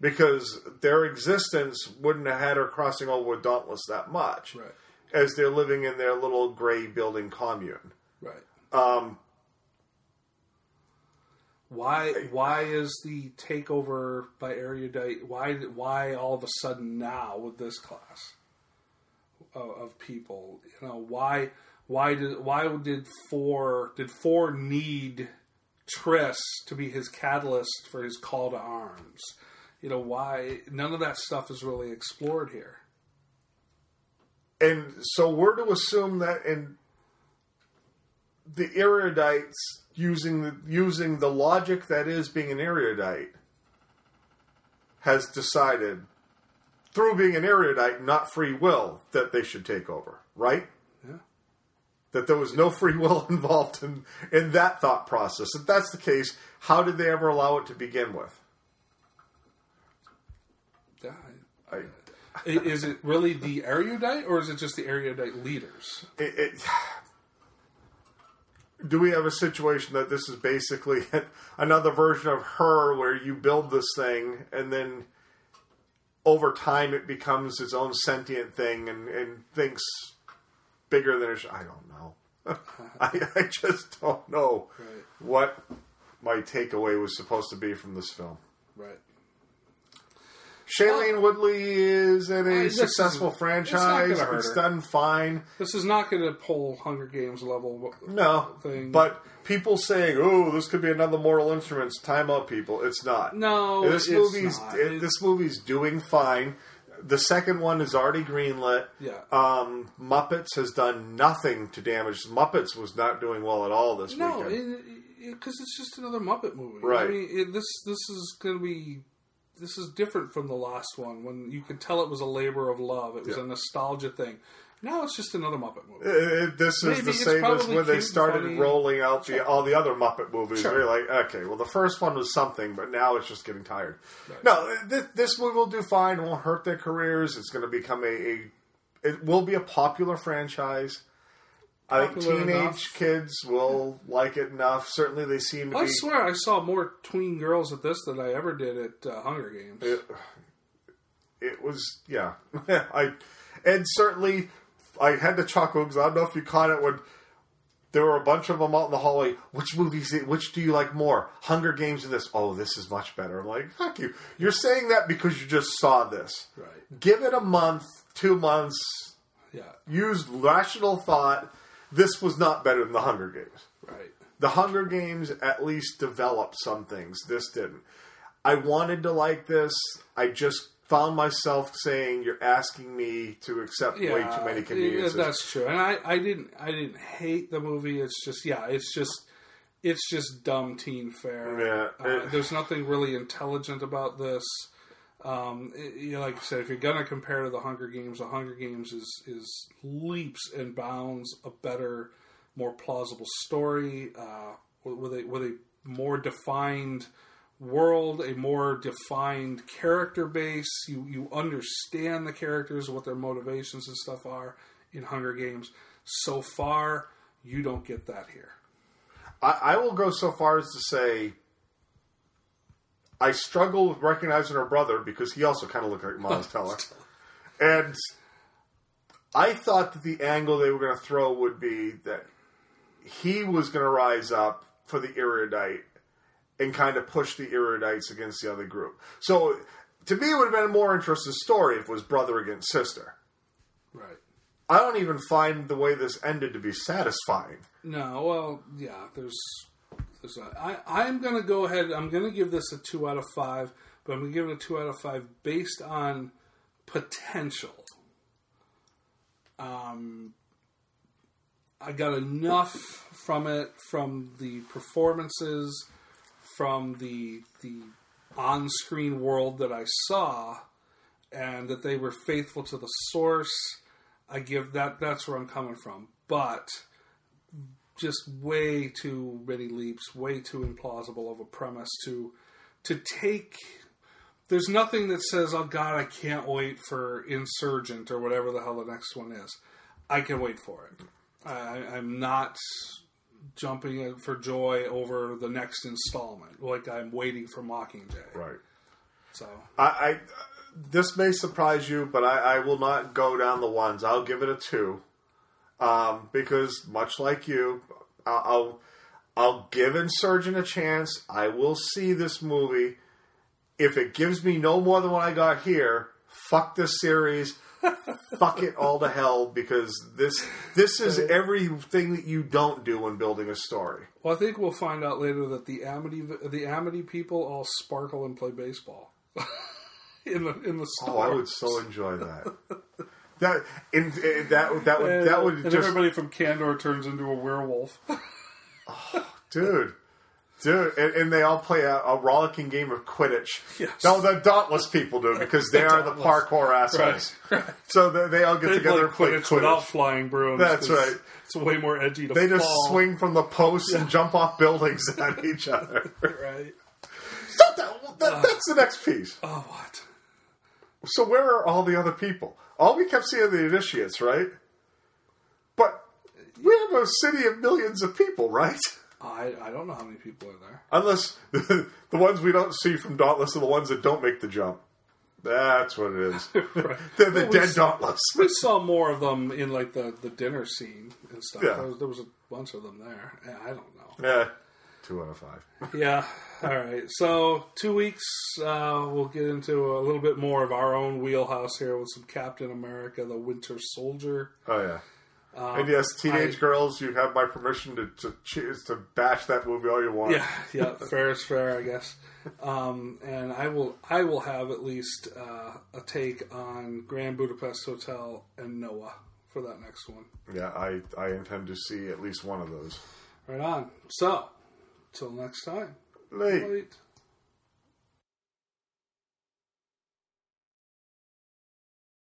Because their existence wouldn't have had her crossing over with Dauntless that much, Right. as they're living in their little gray building commune. Right. Um, Why why is the takeover by erudite? Why why all of a sudden now with this class of, of people? You know why why did why did four did four need Tris to be his catalyst for his call to arms? You know why none of that stuff is really explored here. and so we're to assume that in the erudites using the, using the logic that is being an erudite has decided through being an erudite, not free will, that they should take over, right? Yeah. That there was no free will (laughs) involved in, in that thought process. If that's the case, how did they ever allow it to begin with? Yeah. I, Is it really the erudite, or is it just the erudite leaders? it, it, do we have a situation that this is basically (laughs) another version of her where you build this thing and then over time it becomes its own sentient thing and, and thinks bigger than it should? I don't know. (laughs) I, I just don't know Right. what my takeaway was supposed to be from this film. Right. Shailene Woodley is in a successful is- franchise. it's It's done fine. This is not going to pull Hunger Games level. No, thing. but people saying, "Oh, this could be another Mortal Instruments." Time out, people. It's not. No, this movie's it- this movie's doing fine. The second one is already greenlit. Yeah. Um, Muppets has done nothing to damage. Muppets was not doing well at all this no, weekend. because it's just another Muppet movie. Right. I mean, it, this this is going to be this is different from the last one when you could tell it was a labor of love. It was Yeah. a nostalgia thing. Now it's just another Muppet movie. Uh, uh, this is the same as when they started funny. rolling out the, all the other Muppet movies. Sure. We're like, okay, well, the first one was something, but now it's just getting tired. No, this, this movie will do fine. It won't hurt their careers. It's going to become a, a. It will be a popular franchise. I think teenage enough. kids will like it enough. Certainly, they seem to I be. swear I saw more tween girls at this than I ever did at uh, Hunger Games. It, it was yeah. (laughs) I and certainly I had to chuckle because I don't know if you caught it when there were a bunch of them out in the hallway. Which movies? Which do you like more? Hunger Games or this? Oh, this is much better. I'm like, fuck you. You're saying that because you just saw this. Right. Give it a month, two months. Yeah. Use rational thought. This was not better than the Hunger Games. Right. The Hunger Games at least developed some things. This didn't. I wanted to like this. I just found myself saying, "You're asking me to accept way too many conveniences." that's true. And I, I didn't I didn't hate the movie. It's just yeah, it's just it's just dumb teen fare. Yeah, Uh, there's nothing really intelligent about this. Um, you know, like I said, if you're gonna compare to the Hunger Games, the Hunger Games is is leaps and bounds a better, more plausible story uh, with a with a more defined world, a more defined character base. You you understand the characters, what their motivations and stuff are in Hunger Games. So far, you don't get that here. I, I will go so far as to say I struggle with recognizing her brother because he also kind of looked like (laughs) Teller, and I thought that the angle they were going to throw would be that he was going to rise up for the erudite and kind of push the erudites against the other group. So to me, it would have been a more interesting story if it was brother against sister. Right. I don't even find the way this ended to be satisfying. No, well, yeah. There's, A, I, I'm going to go ahead. I'm going to give this a two out of five, but I'm going to give it a two out of five based on potential. Um, I got enough from it, from the performances, from the the on-screen world that I saw, and that they were faithful to the source. I give that. That's where I'm coming from, but just way too many leaps, way too implausible of a premise to to take. There's nothing that says, "Oh God, I can't wait for Insurgent or whatever the hell the next one is." I can wait for it. I, I'm not jumping for joy over the next installment, like I'm waiting for Mockingjay. Right. So I, I this may surprise you, but I, I will not go down the ones. I'll give it a two, um, because much like you, I'll, I'll give Insurgent a chance. I will see this movie. If it gives me no more than what I got here, fuck this series. (laughs) fuck it all to hell because this this is everything that you don't do when building a story. Well, I think we'll find out later that the Amity the Amity people all sparkle and play baseball (laughs) in the in the Oh, store. I would so enjoy that. (laughs) That in, in- that that would that would just everybody from Candor turns into a werewolf. (laughs) Oh, dude, dude, and, and they all play a, a rollicking game of Quidditch. Yes. No, the Dauntless people do because they The are the parkour assholes. So they, they all get they together and play Quidditch, without flying brooms. That's right. It's way more edgy to They just swing from the posts and jump off buildings (laughs) at each other. right. So that, that, that's the next piece. Oh, what? So where are all the other people? All we kept seeing are the initiates, right? But we have a city of millions of people, right? I I don't know how many people are there. Unless the, (laughs) the ones we don't see from Dauntless are the ones that don't make the jump. That's what it is. (laughs) They're the Well, dead Dauntless. We saw more of them in like the, the dinner scene and stuff. Yeah. There, was, there was a bunch of them there. Yeah, I don't know. Yeah, two out of five. (laughs) Yeah. All right. So two weeks, uh, we'll get into a little bit more of our own wheelhouse here with some Captain America: The Winter Soldier. Oh yeah. Um, and yes, teenage I- girls, you have my permission to to, choose, to bash that movie all you want. Yeah, yeah, fair is fair, I guess. Um, and I will, I will have at least uh, a take on Grand Budapest Hotel and Noah for that next one. Yeah, I I intend to see at least one of those. Right on. So, till next time. Late. Late.